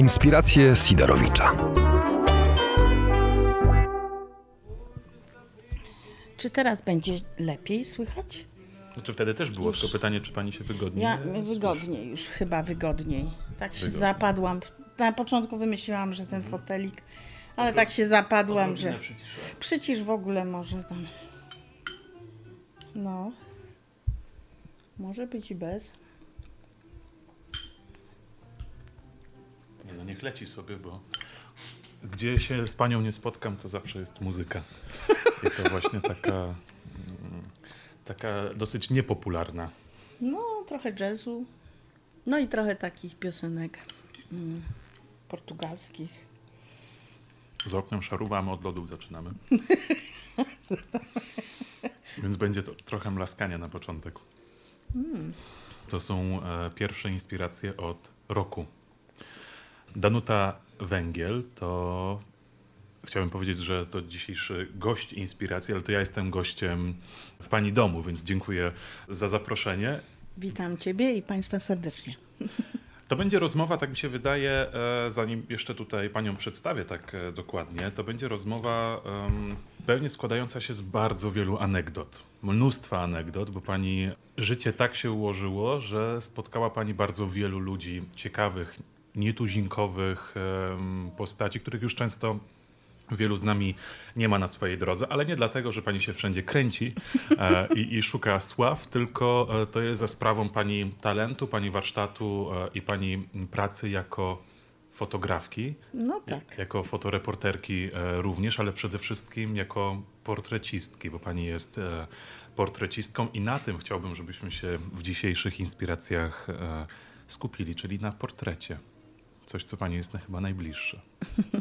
Inspiracje Sidorowicza. Czy teraz będzie lepiej słychać? Znaczy wtedy też było, Już. tylko pytanie, czy pani się wygodnie Ja wygodniej już, chyba wygodniej. Tak się Wygodniej. zapadłam. Na początku wymyśliłam, że ten fotelik, ale tak się zapadłam, że przycisz w ogóle może tam. No. Może być i bez. Nie no, niech leci sobie, bo gdzie się z panią nie spotkam, to zawsze jest muzyka. I to właśnie taka, mm, taka dosyć niepopularna. No, trochę jazzu. No i trochę takich piosenek mm, portugalskich. Z oknem szaruwamy, od lodów zaczynamy. Więc będzie to trochę mlaskania na początek. To są e, pierwsze inspiracje od roku. Danuta Węgiel to chciałem powiedzieć, że to dzisiejszy gość inspiracji, ale to ja jestem gościem w pani domu, więc dziękuję za zaproszenie. Witam Ciebie i Państwa serdecznie. To będzie rozmowa, tak mi się wydaje, e, zanim jeszcze tutaj panią przedstawię tak e, dokładnie, to będzie rozmowa em, pewnie składająca się z bardzo wielu anegdot. Mnóstwa anegdot, bo pani życie tak się ułożyło, że spotkała pani bardzo wielu ludzi ciekawych, nietuzinkowych postaci, których już często wielu z nami nie ma na swojej drodze, ale nie dlatego, że pani się wszędzie kręci e, i, i szuka sław, tylko e, to jest za sprawą pani talentu, pani warsztatu e, i pani pracy jako fotografki, No tak. jako fotoreporterki również, ale przede wszystkim jako portrecistki, bo pani jest portrecistką i na tym chciałbym, żebyśmy się w dzisiejszych inspiracjach skupili, czyli na portrecie. Coś, co pani jest na chyba najbliższe.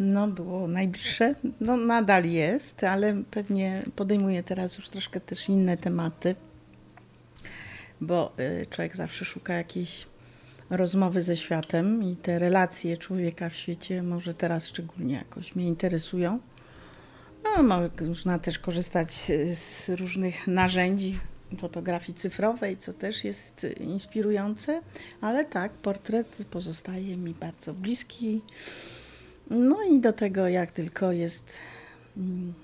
No, było najbliższe. No, nadal jest, ale pewnie podejmuję teraz już troszkę też inne tematy, bo y, człowiek zawsze szuka jakiejś rozmowy ze światem i te relacje człowieka w świecie może teraz szczególnie jakoś mnie interesują. No, można też korzystać y, z różnych narzędzi fotografii cyfrowej, co też jest inspirujące, ale tak, portret pozostaje mi bardzo bliski. No i do tego, jak tylko jest mm,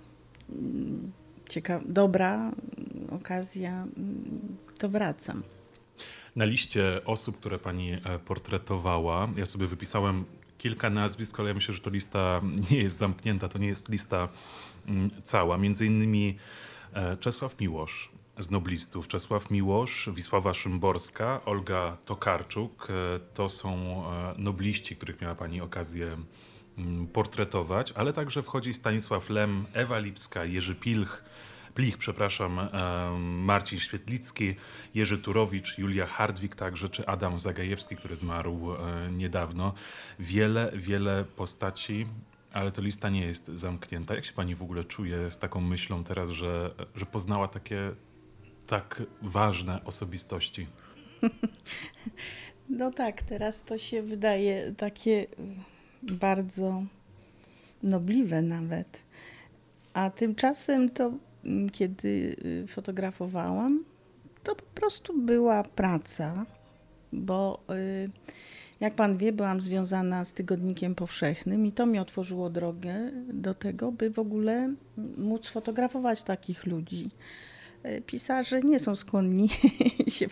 ciekawa, dobra okazja, mm, to wracam. Na liście osób, które pani e, portretowała, ja sobie wypisałem kilka nazwisk, ale ja myślę, że to lista nie jest zamknięta, to nie jest lista mm, cała. Między innymi e, Czesław Miłosz z noblistów, Czesław Miłosz, Wisława Szymborska, Olga Tokarczuk. E, To są e, nobliści, których miała pani okazję mm, portretować, ale także wchodzi Stanisław Lem, Ewa Lipska, Jerzy Pilch, Plich, przepraszam, em, Marcin Świetlicki, Jerzy Turowicz, Julia Hardwik także, czy Adam Zagajewski, który zmarł e, niedawno. Wiele, wiele postaci, ale to lista nie jest zamknięta. Jak się pani w ogóle czuje z taką myślą teraz, że, że poznała takie tak ważne osobistości? No tak, teraz to się wydaje takie y, bardzo nobliwe nawet. A tymczasem to, mm, kiedy y, fotografowałam, to po prostu była praca, bo y, jak pan wie, byłam związana z Tygodnikiem Powszechnym i to mi otworzyło drogę do tego, by w ogóle móc fotografować takich ludzi. Y, Pisarze nie są skłonni się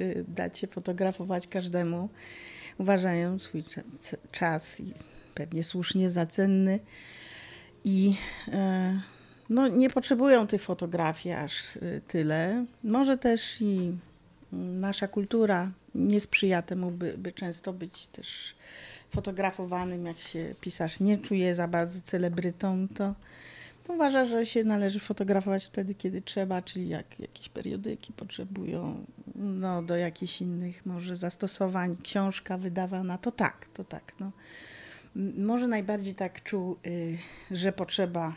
y, dać się fotografować każdemu. Uważają swój czas i pewnie słusznie za cenny i e, no, nie potrzebują tych fotografii aż y, tyle. Może też i mm, nasza kultura nie sprzyja temu, by, by często być też fotografowanym, jak się pisarz nie czuje za bardzo celebrytą, to uważa, że się należy fotografować wtedy, kiedy trzeba, czyli jak jakieś periodyki potrzebują, no do jakichś innych może zastosowań, książka wydawana, to tak, to tak. No. Może najbardziej tak czuł, y, że potrzeba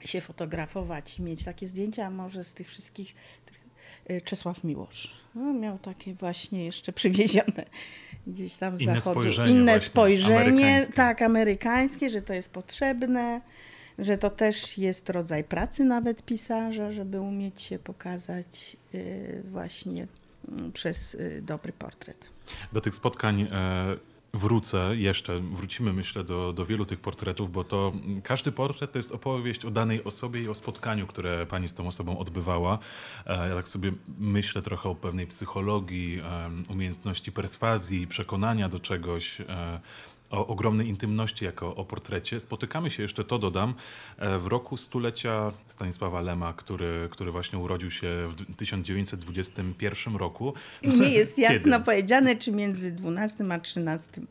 się fotografować i mieć takie zdjęcia, a może z tych wszystkich y, Czesław Miłosz. No, miał takie właśnie jeszcze przywiezione gdzieś tam z Inne zachodu. spojrzenie Inne spojrzenie, amerykańskie. tak, amerykańskie, że to jest potrzebne, że to też jest rodzaj pracy nawet pisarza, żeby umieć się pokazać y, właśnie mm, przez y, dobry portret. Do tych spotkań e, wrócę jeszcze, wrócimy myślę do, do wielu tych portretów, bo to każdy portret to jest opowieść o danej osobie i o spotkaniu, które pani z tą osobą odbywała. E, ja tak sobie myślę trochę o pewnej psychologii, umiejętności perswazji, przekonania do czegoś e, o ogromnej intymności jako o portrecie. Spotykamy się, jeszcze to dodam, e, w roku stulecia Stanisława Lema, który, który właśnie urodził się w 1921 roku. Nie jest jasno Kiedy? powiedziane, czy między 12 a 13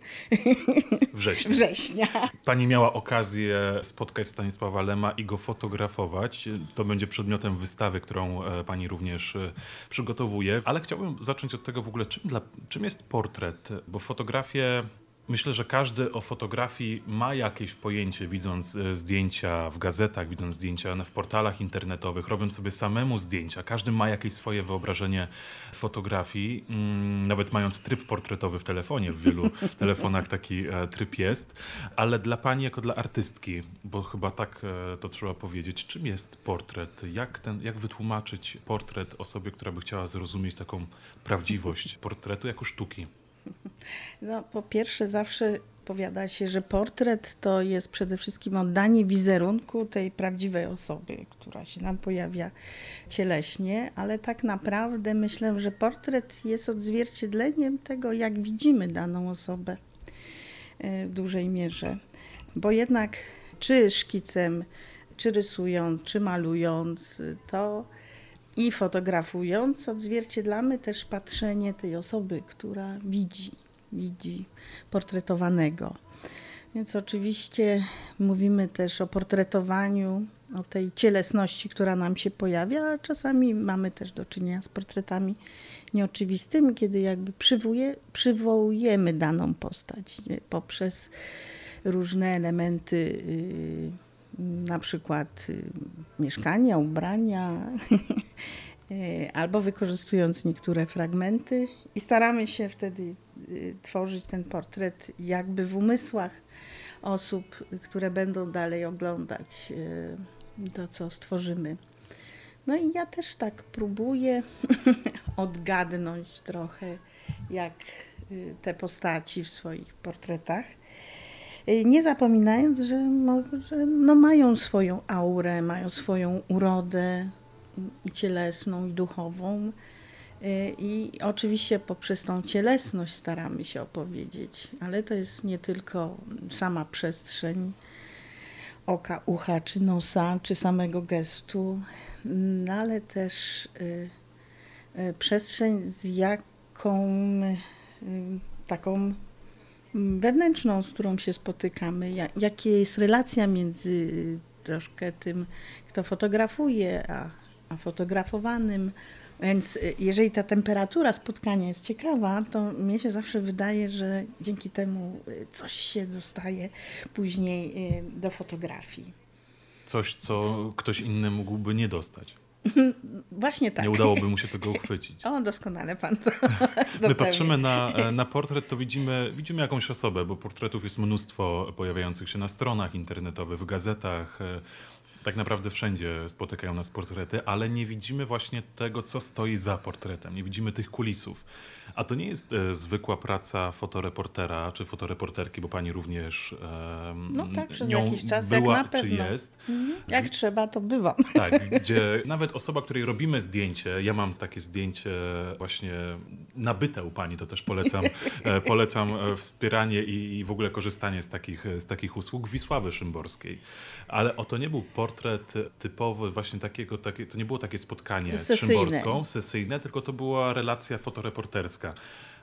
września. września. Pani miała okazję spotkać Stanisława Lema i go fotografować. To będzie przedmiotem wystawy, którą e, pani również e, przygotowuje. Ale chciałbym zacząć od tego w ogóle, czym, dla, czym jest portret? Bo fotografię Myślę, że każdy o fotografii ma jakieś pojęcie, widząc e, zdjęcia w gazetach, widząc zdjęcia w portalach internetowych, robiąc sobie samemu zdjęcia. Każdy ma jakieś swoje wyobrażenie fotografii, mm, nawet mając tryb portretowy w telefonie. W wielu telefonach taki e, tryb jest. Ale dla pani, jako dla artystki, bo chyba tak e, to trzeba powiedzieć, czym jest portret? Jak, ten, jak wytłumaczyć portret osobie, która by chciała zrozumieć taką prawdziwość portretu jako sztuki? No, po pierwsze, zawsze powiada się, że portret to jest przede wszystkim oddanie wizerunku tej prawdziwej osoby, która się nam pojawia cieleśnie, ale tak naprawdę myślę, że portret jest odzwierciedleniem tego, jak widzimy daną osobę e, w dużej mierze. Bo jednak, czy szkicem, czy rysując, czy malując, to i fotografując odzwierciedlamy też patrzenie tej osoby, która widzi, widzi portretowanego. Więc oczywiście mówimy też o portretowaniu, o tej cielesności, która nam się pojawia, a czasami mamy też do czynienia z portretami nieoczywistymi, kiedy jakby przywołuje, przywołujemy daną postać poprzez różne elementy. Yy, na przykład y, mieszkania, ubrania, y, albo wykorzystując niektóre fragmenty i staramy się wtedy y, tworzyć ten portret jakby w umysłach osób, które będą dalej oglądać to, co stworzymy. No i ja też tak próbuję odgadnąć trochę, jak te postaci w swoich portretach nie zapominając, że, no, że no mają swoją aurę, mają swoją urodę i cielesną, i duchową. Y, I oczywiście poprzez tą cielesność staramy się opowiedzieć, ale to jest nie tylko sama przestrzeń oka, ucha, czy nosa, czy samego gestu, no ale też y, przestrzeń, z jaką taką wewnętrzną, z którą się spotykamy, jak, jakie jest relacja między troszkę tym, kto fotografuje, a, a fotografowanym. Więc y, jeżeli ta temperatura spotkania jest ciekawa, to mnie się zawsze wydaje, że dzięki temu y, coś się dostaje później y, do fotografii. Coś, co ktoś inny mógłby nie dostać. Właśnie tak. Nie udałoby mu się tego uchwycić. O, doskonale pan to My patrzymy na, na portret, to widzimy, widzimy jakąś osobę, bo portretów jest mnóstwo pojawiających się na stronach internetowych, w gazetach. E, tak naprawdę wszędzie spotykają nas portrety, ale nie widzimy właśnie tego, co stoi za portretem. Nie widzimy tych kulisów. A to nie jest e, zwykła praca fotoreportera czy fotoreporterki, bo pani również e, no tak, przez nią jakiś czas, była jak na czy jest. Mhm. Jak trzeba, to bywam. Tak, gdzie nawet osoba, której robimy zdjęcie, ja mam takie zdjęcie właśnie nabyte u pani, to też polecam, e, polecam e, wspieranie i, i w ogóle korzystanie z takich, z takich usług Wisławy Szymborskiej. Ale oto nie był portret typowy, właśnie takiego, takie, to nie było takie spotkanie sesyjne. z Szymborską, sesyjne, tylko to była relacja fotoreporterska.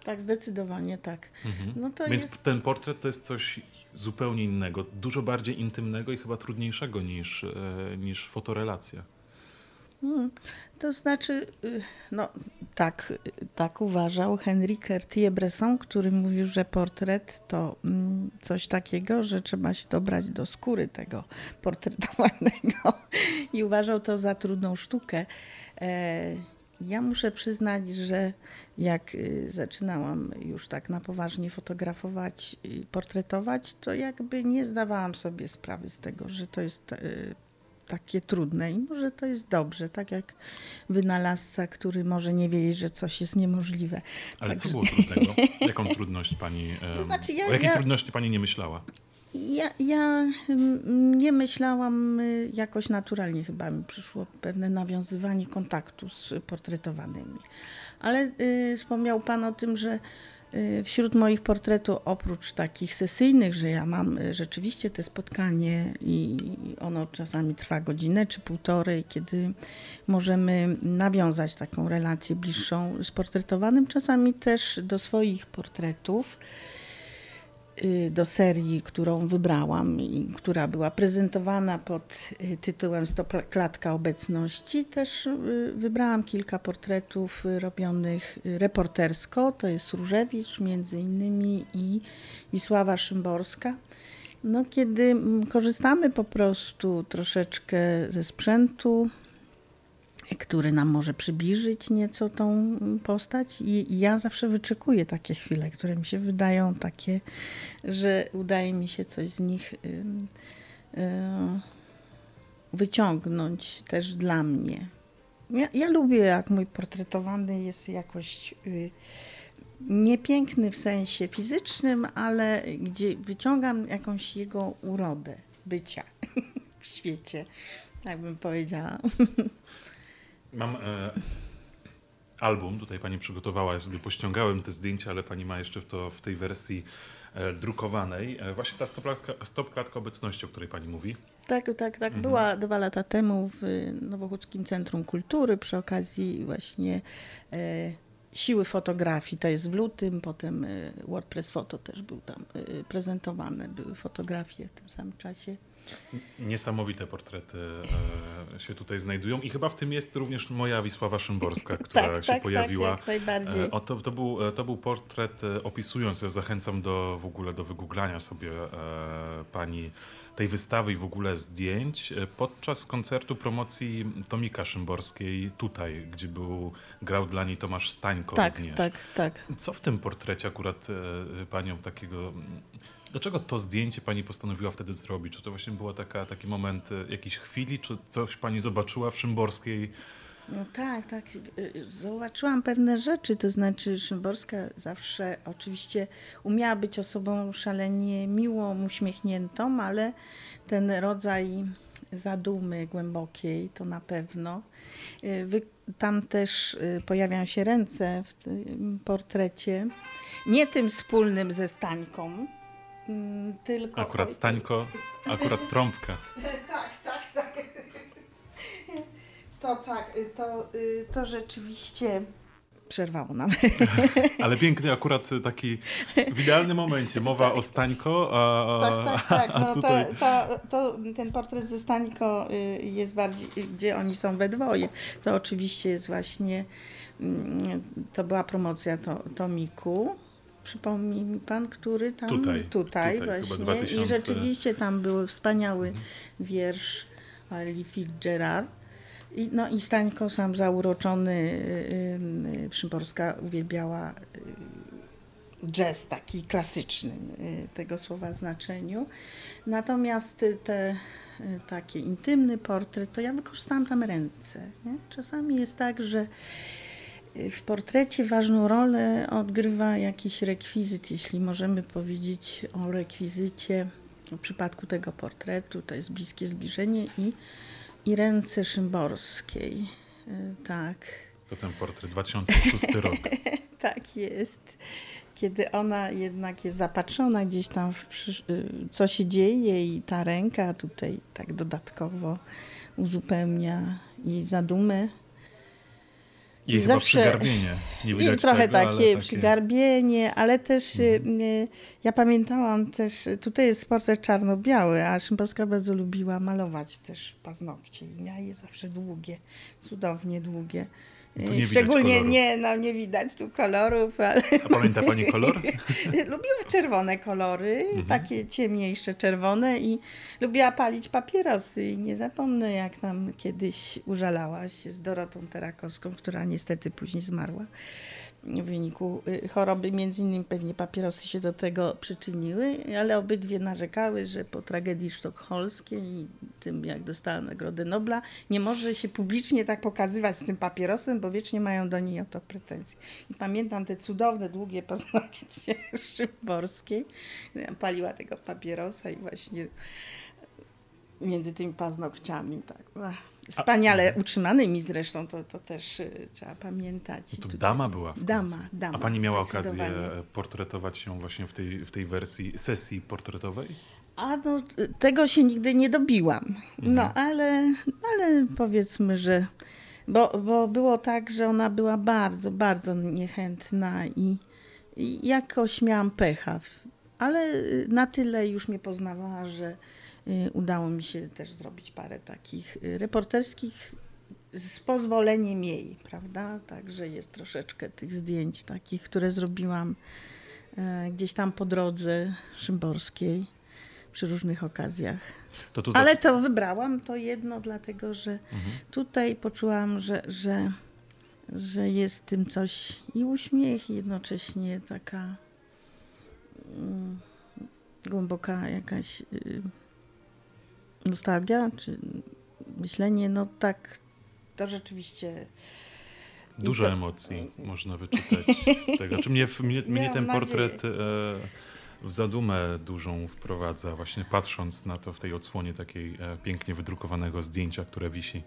Tak, zdecydowanie tak. Mhm. No to Więc jest... ten portret to jest coś zupełnie innego, dużo bardziej intymnego i chyba trudniejszego niż, e, niż fotorelacja. Hmm. To znaczy, y, no tak, tak uważał Henri Cartier-Bresson, który mówił, że portret to mm, coś takiego, że trzeba się dobrać do skóry tego portretowanego i uważał to za trudną sztukę. E, ja muszę przyznać, że jak y, zaczynałam już tak na poważnie fotografować i portretować, to jakby nie zdawałam sobie sprawy z tego, że to jest y, takie trudne i może to jest dobrze, tak jak wynalazca, który może nie wiedzieć, że coś jest niemożliwe. Ale co było trudnego? Jaką trudność pani, to znaczy ja, o jakiej ja, trudności pani nie myślała? Ja, ja mm, nie myślałam y, jakoś naturalnie, chyba mi przyszło pewne nawiązywanie kontaktu z portretowanymi. Ale y, wspomniał Pan o tym, że y, wśród moich portretów, oprócz takich sesyjnych, że ja mam y, rzeczywiście te spotkanie i ono czasami trwa godzinę czy półtorej, kiedy możemy nawiązać taką relację bliższą z portretowanym, czasami też do swoich portretów do serii, którą wybrałam i która była prezentowana pod y, tytułem Stoklatka Obecności. Też y, wybrałam kilka portretów y, robionych y, reportersko. To jest Różewicz między innymi i Wisława Szymborska. No, kiedy mm, korzystamy po prostu troszeczkę ze sprzętu, który nam może przybliżyć nieco tą postać. I ja zawsze wyczekuję takie chwile, które mi się wydają takie, że udaje mi się coś z nich y, wyciągnąć też dla mnie. Ja, ja lubię, jak mój portretowany jest jakoś y, niepiękny w sensie fizycznym, ale gdzie wyciągam jakąś jego urodę bycia w świecie, tak bym powiedziała. Mam e, album, tutaj pani przygotowała, ja sobie pościągałem te zdjęcia, ale pani ma jeszcze w, to, w tej wersji e, drukowanej. E, właśnie ta stopklatka, stopklatka obecności, o której pani mówi. Tak, tak, tak. Była dwa lata temu w Nowochódzkim Centrum Kultury przy okazji właśnie e, siły fotografii. To jest w lutym, potem e, WordPress Photo też był tam e, prezentowane, były fotografie w tym samym czasie. Niesamowite portrety e, się tutaj znajdują i chyba w tym jest również moja Wisława Szymborska, która tak, się tak, pojawiła. Tak, jak najbardziej. E, o, to, to, był, e, to był portret e, opisując, ja zachęcam do w ogóle do wygooglania sobie e, pani tej wystawy i w ogóle zdjęć podczas koncertu promocji Tomika Szymborskiej tutaj, gdzie był, grał dla niej Tomasz Stańko tak, również. tak, tak. Co w tym portrecie akurat panią takiego. Dlaczego to zdjęcie pani postanowiła wtedy zrobić? Czy to właśnie taka, taki moment e, jakiejś chwili, czy coś pani zobaczyła w Szymborskiej? No tak, tak. Y, Zobaczyłam pewne rzeczy, to znaczy Szymborska zawsze oczywiście umiała być osobą szalenie miłą, uśmiechniętą, ale ten rodzaj zadumy głębokiej to na pewno. Y, tam też y, pojawiają się ręce w tym portrecie, nie tym wspólnym ze Stańką, tylko... Akurat Stańko, akurat trąbka. Tak, tak, tak. To tak, to, y, to rzeczywiście przerwało nam. Ale piękny akurat taki w idealnym momencie. Mowa o Stańko, a, Tak, tak, tak. No, tutaj... to, to, to, ten portret ze Stańko y, jest bardziej, gdzie oni są we dwoje. To oczywiście jest właśnie, mm, to była promocja to, Tomiku. Przypomni mi pan, który tam? Tutaj, tutaj, tutaj, właśnie. 2000. I rzeczywiście tam był wspaniały wiersz Ali Fitzgerald. I, no i Stańko sam zauroczony, y, y, Szymborska uwielbiała y, jazz taki klasyczny y, tego słowa znaczeniu. Natomiast te y, takie intymny portret, to ja wykorzystałam tam ręce. Nie? Czasami jest tak, że w portrecie ważną rolę odgrywa jakiś rekwizyt, jeśli możemy powiedzieć o rekwizycie. W przypadku tego portretu to jest bliskie zbliżenie i, i ręce Szymborskiej. Y, Tak. To ten portret 2006 rok. Tak jest. Kiedy ona jednak jest zapatrzona gdzieś tam, w y, co się dzieje i ta ręka tutaj tak dodatkowo uzupełnia jej zadumę. I chyba Zawsze- przygarbienie. Nie I widać trochę tego, ale takie przygarbienie, ale też y, y, ja pamiętałam też, tutaj jest portret czarno-biały, a Szymborska bardzo lubiła malować też paznokcie i miała je zawsze długie, cudownie długie. Nie Szczególnie nie, no nie widać tu kolorów, ale A pamięta pani kolor? lubiła czerwone kolory, Mhm. takie ciemniejsze czerwone i lubiła palić papierosy. I nie zapomnę, jak tam kiedyś użalałaś z Dorotą Terakowską, która niestety później zmarła. W wyniku y, choroby, między innymi pewnie papierosy się do tego przyczyniły, ale obydwie narzekały, że po tragedii sztokholmskiej i tym, jak dostała Nagrodę Nobla, nie może się publicznie tak pokazywać z tym papierosem, bo wiecznie mają do niej o to pretensje. I pamiętam te cudowne, długie paznokcie Szymborskiej. Paliła tego papierosa i właśnie między tymi paznokciami tak. Wspaniale A, utrzymanymi zresztą, to, to też y, trzeba pamiętać. To dama była. dama, dama. A pani miała okazję portretować się właśnie w tej, w tej wersji sesji portretowej? A no, tego się nigdy nie dobiłam. No, mhm. ale, ale powiedzmy, że. Bo, bo było tak, że ona była bardzo, bardzo niechętna i, i jakoś miałam pecha. Ale na tyle już mnie poznawała, że Y, udało mi się też zrobić parę takich y, reporterskich z pozwoleniem jej, prawda? Także jest troszeczkę tych zdjęć takich, które zrobiłam e, gdzieś tam po drodze szymborskiej przy różnych okazjach. To Ale to wybrałam to jedno, dlatego że mhm. tutaj poczułam, że, że, że jest tym coś i uśmiech, i jednocześnie taka mm, głęboka jakaś. Nostalgia, czy myślenie, no tak, to rzeczywiście... Dużo to... emocji można wyczytać z tego. Czy mnie, mnie, mnie ten portret e, w zadumę dużą wprowadza, właśnie patrząc na to w tej odsłonie takiej e, pięknie wydrukowanego zdjęcia, które wisi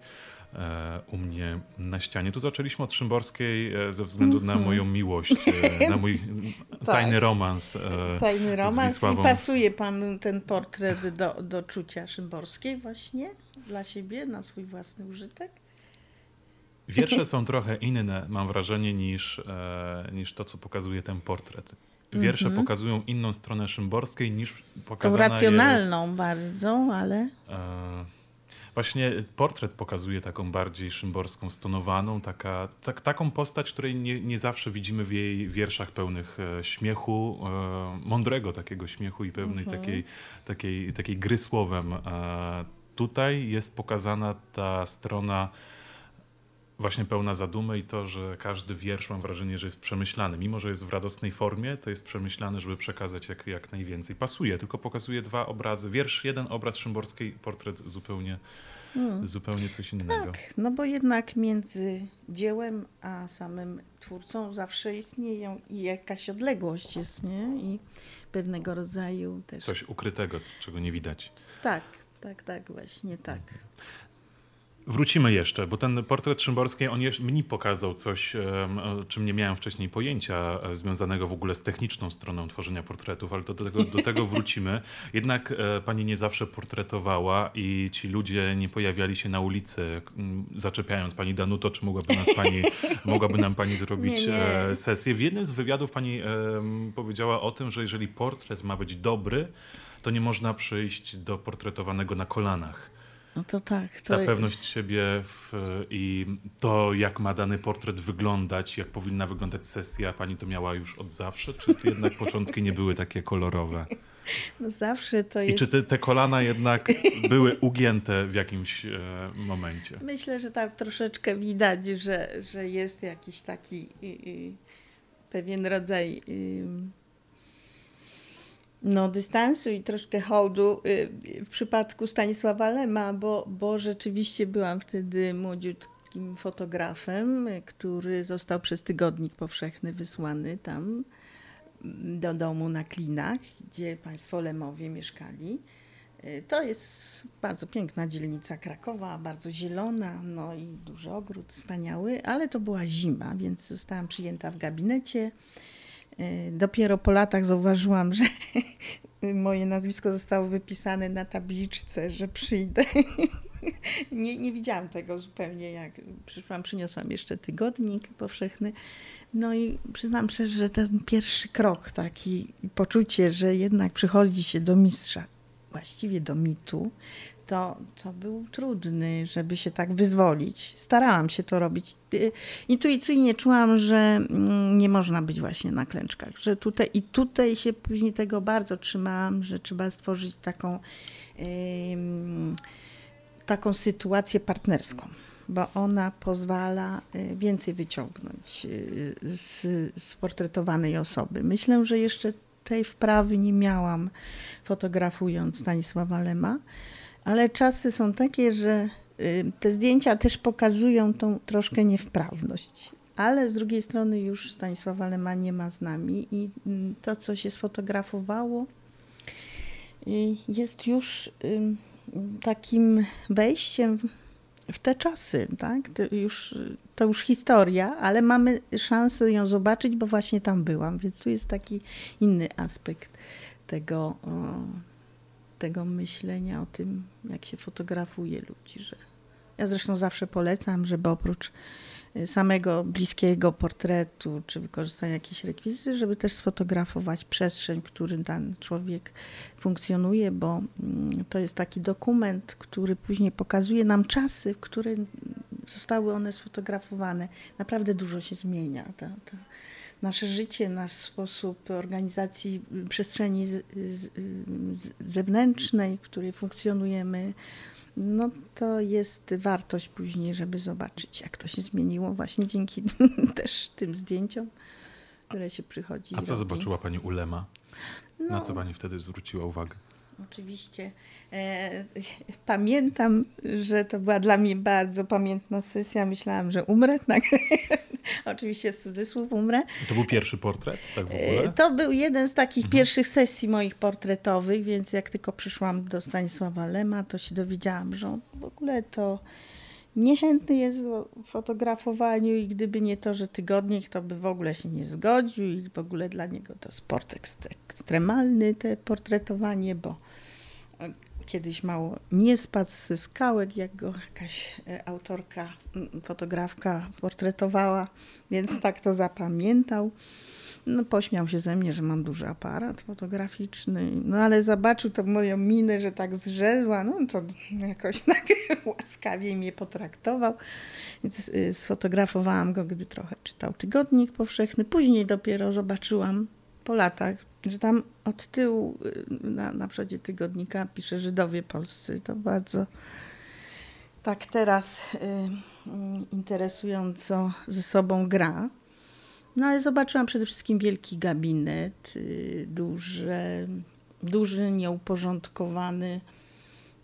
u mnie na ścianie. Tu zaczęliśmy od Szymborskiej e, ze względu mm -hmm. na mhm. moją miłość, e, na mój tak. tajny romans. Tajny romans i pasuje pan ten portret do, do czucia Szymborskiej właśnie dla siebie, na swój własny użytek? Wiersze są trochę inne, mam wrażenie, niż, niż to, co pokazuje ten portret. Wiersze mm -hmm. pokazują inną stronę Szymborskiej niż pokazana Tą racjonalną jest, bardzo, ale... Właśnie portret pokazuje taką bardziej szymborską, stonowaną, taka, tak, taką postać, której nie, nie zawsze widzimy w jej wierszach pełnych e, śmiechu, e, mądrego takiego śmiechu i pełnej mhm. takiej, takiej, takiej gry słowem. E, tutaj jest pokazana ta strona właśnie pełna zadumy i to, że każdy wiersz mam wrażenie, że jest przemyślany. Mimo, że jest w radosnej formie, to jest przemyślany, żeby przekazać jak, jak najwięcej. Pasuje, tylko pokazuje dwa obrazy. Wiersz, jeden obraz Szymborskiej, portret zupełnie, hmm. zupełnie coś innego. Tak, no bo jednak między dziełem a samym twórcą zawsze istnieją i jakaś odległość jest, nie? I pewnego rodzaju też... Coś ukrytego, czego nie widać. Tak, tak, tak, właśnie tak. Wrócimy jeszcze, bo ten portret Szymborskiej, on jeszcze mi pokazał coś, czym nie miałem wcześniej pojęcia, e, związanego w ogóle z techniczną stroną tworzenia portretów, ale do tego, do tego wrócimy. Jednak e, pani nie zawsze portretowała i ci ludzie nie pojawiali się na ulicy, zaczepiając pani Danuto, czy mogłaby, nas pani, mogłaby nam pani zrobić nie, nie. E, sesję. W jednym z wywiadów pani powiedziała o tym, że jeżeli portret ma być dobry, to nie można przyjść do portretowanego na kolanach. No to tak. To... Ta pewność siebie w, i to, jak ma dany portret wyglądać, jak powinna wyglądać sesja, pani to miała już od zawsze? Czy jednak początki nie były takie kolorowe? No zawsze to jest... I czy te, te kolana jednak były ugięte w jakimś e, momencie? Myślę, że tak troszeczkę widać, że, że jest jakiś taki y, y, pewien rodzaj... Y, no, dystansu i troszkę hołdu y, w przypadku Stanisława Lema, bo, bo rzeczywiście byłam wtedy młodziutkim fotografem, który został przez Tygodnik Powszechny wysłany tam mm, do domu na Klinach, gdzie państwo Lemowie mieszkali. Y, to jest bardzo piękna dzielnica Krakowa, bardzo zielona, no i duży ogród wspaniały, ale to była zima, więc zostałam przyjęta w gabinecie. Y, dopiero po latach zauważyłam, że moje nazwisko zostało wypisane na tabliczce, że przyjdę. Nie, nie widziałam tego zupełnie, jak przyszłam, przyniosłam jeszcze tygodnik powszechny. No i przyznam szczerze, że ten pierwszy krok, taki poczucie, że jednak przychodzi się do mistrza, właściwie do mitu, to, to był trudny, żeby się tak wyzwolić. Starałam się to robić. Y, intuicyjnie czułam, że mm, nie można być właśnie na klęczkach, że tutaj i tutaj się później tego bardzo trzymałam, że trzeba stworzyć taką, taką sytuację partnerską bo ona pozwala y, więcej wyciągnąć y, z, z portretowanej osoby. Myślę, że jeszcze tej wprawy nie miałam fotografując Stanisława Lema, ale czasy są takie, że y, te zdjęcia też pokazują tą troszkę niewprawność. Ale z drugiej strony już Stanisława Lema nie ma z nami i mm, to, co się sfotografowało, jest już takim wejściem w te czasy, tak? To już, to już historia, ale mamy szansę ją zobaczyć, bo właśnie tam byłam, więc tu jest taki inny aspekt tego, tego myślenia o tym, jak się fotografuje ludzi, że ja zresztą zawsze polecam, żeby oprócz samego bliskiego portretu, czy wykorzystania jakiejś rekwizyty, żeby też sfotografować przestrzeń, w którym ten człowiek funkcjonuje, bo mm, to jest taki dokument, który później pokazuje nam czasy, w których zostały one sfotografowane. Naprawdę dużo się zmienia. Ta, ta nasze życie, nasz sposób organizacji przestrzeni z, z, zewnętrznej, w której funkcjonujemy, no to jest wartość później, żeby zobaczyć, jak to się zmieniło właśnie dzięki też tym zdjęciom, które się przychodzi. A co robi. zobaczyła Pani Ulema? No, Na co Pani wtedy zwróciła uwagę? Oczywiście. E, pamiętam, że to była dla mnie bardzo pamiętna sesja. Myślałam, że umrę. Tak. Oczywiście w cudzysłów umrę. To był pierwszy portret, tak w ogóle? E, to był jeden z takich mhm. pierwszych sesji moich portretowych, więc jak tylko przyszłam do Stanisława Lema, to się dowiedziałam, że on w ogóle to niechętny jest w fotografowaniu i gdyby nie to, że tygodnik, to by w ogóle się nie zgodził i w ogóle dla niego to sport ekstremalny, te portretowanie, bo kiedyś mało nie spadł ze skałek, jak go jakaś e, autorka, fotografka portretowała, więc tak to zapamiętał. No, pośmiał się ze mnie, że mam duży aparat fotograficzny, no ale zobaczył to moją minę, że tak zrzedła, no to jakoś tak łaskawie mnie potraktował. Więc y, sfotografowałam go, gdy trochę czytał Tygodnik Powszechny. Później dopiero zobaczyłam po latach, że tam od tyłu y, na, na przodzie tygodnika pisze Żydowie polscy. To bardzo tak teraz y, interesująco ze sobą gra. No ale zobaczyłam przede wszystkim wielki gabinet, y, duże, duży, nieuporządkowany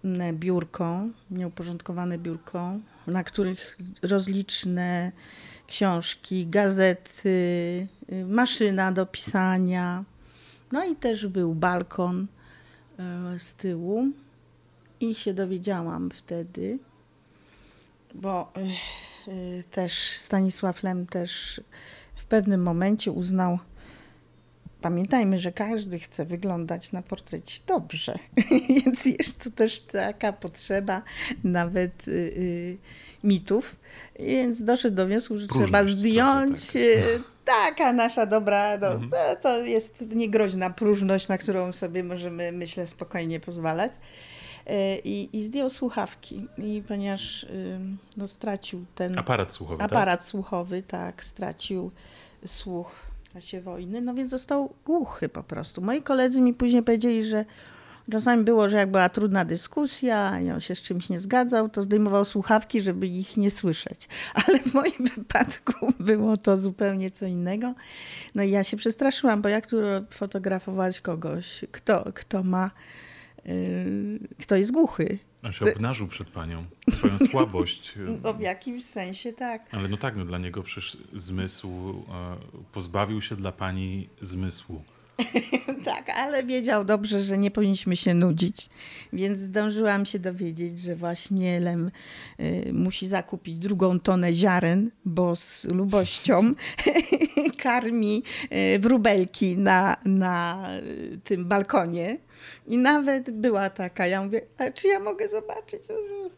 mm, biurko, nieuporządkowane biurko, na których rozliczne książki, gazety, y, maszyna do pisania. No i też był balkon y, z tyłu. I się dowiedziałam wtedy, bo też Stanisław Lem też w pewnym momencie uznał, pamiętajmy, że każdy chce wyglądać na portrecie dobrze, więc jest to też taka potrzeba nawet y, mitów, więc doszedł do wniosku, że trzeba zdjąć tak. Y, taka nasza dobra, no, mhm. to, to jest niegroźna próżność, na którą sobie możemy, myślę, spokojnie pozwalać. Y, I, I, zdjął słuchawki, i ponieważ no, stracił ten. Aparat słuchowy. Tak? Aparat tak? słuchowy, tak, stracił słuch w czasie wojny, no więc został głuchy po prostu. Moi koledzy mi później powiedzieli, że czasami było, że jak była trudna dyskusja i on się z czymś nie zgadzał, to zdejmował słuchawki, żeby ich nie słyszeć. Ale w moim wypadku było to zupełnie co innego. No i ja się przestraszyłam, bo jak tu fotografować kogoś, kto, kto ma Y, kto jest głuchy. On się obnażył przed panią, swoją słabość. No w jakimś sensie tak. Ale no tak, no dla niego przecież zmysł, e, pozbawił się dla pani zmysłu. tak, ale wiedział dobrze, że nie powinniśmy się nudzić, więc zdążyłam się dowiedzieć, że właśnie Lem y, musi zakupić drugą tonę ziaren, bo z lubością karmi y, wróbelki na, na y, tym balkonie. I nawet była taka, ja mówię, a czy ja mogę zobaczyć?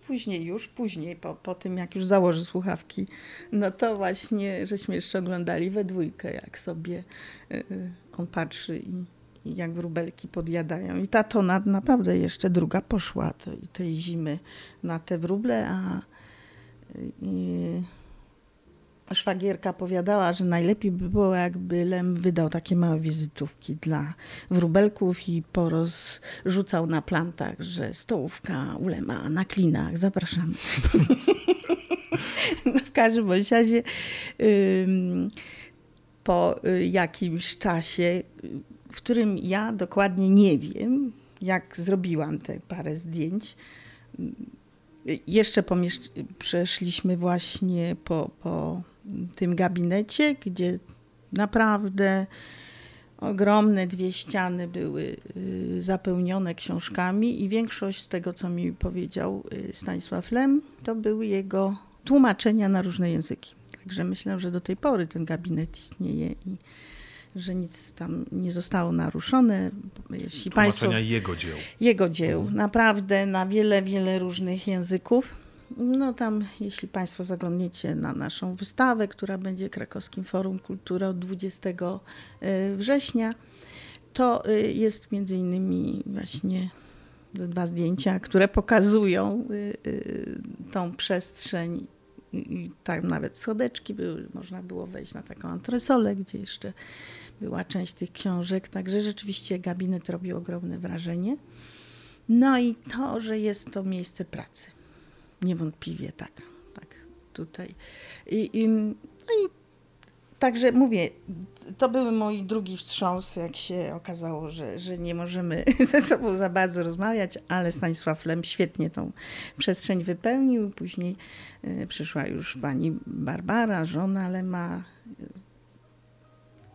Później już, później, po, po tym jak już założy słuchawki, no to właśnie, żeśmy jeszcze oglądali we dwójkę, jak sobie on patrzy i, i jak wróbelki podjadają. I ta tona naprawdę jeszcze druga poszła to, tej zimy na te wróble, a i, szwagierka powiadała, że najlepiej by było, jakby Lem wydał takie małe wizytówki dla wróbelków i porozrzucał na plantach, że stołówka u Lema na klinach. Zapraszamy. no w każdym razie po y, jakimś czasie, w którym ja dokładnie nie wiem, jak zrobiłam te parę zdjęć, jeszcze przeszliśmy właśnie po, po tym gabinecie, gdzie naprawdę ogromne dwie ściany były y, zapełnione książkami i większość z tego, co mi powiedział y, Stanisław Lem, to były jego tłumaczenia na różne języki. Także myślę, że do tej pory ten gabinet istnieje i że nic tam nie zostało naruszone. Jeśli Państwo, jego dzieł. Jego dzieł, mhm. naprawdę na wiele, wiele różnych języków. No tam, jeśli Państwo zaglądniecie na naszą wystawę, która będzie Krakowskim Forum Kultury od 20 e, września, to e, jest między innymi właśnie dwa zdjęcia, które pokazują e, tą przestrzeń i tam nawet schodeczki były, można było wejść na taką antresolę, gdzie jeszcze była część tych książek, także rzeczywiście gabinet robił ogromne wrażenie. No i to, że jest to miejsce pracy. Niewątpliwie tak, tak tutaj. I, i, no i Także mówię, to był mój drugi wstrząs, jak się okazało, że, że nie możemy ze sobą za bardzo rozmawiać, ale Stanisław Lem świetnie tą przestrzeń wypełnił. Później y, przyszła już pani Barbara, żona Lema,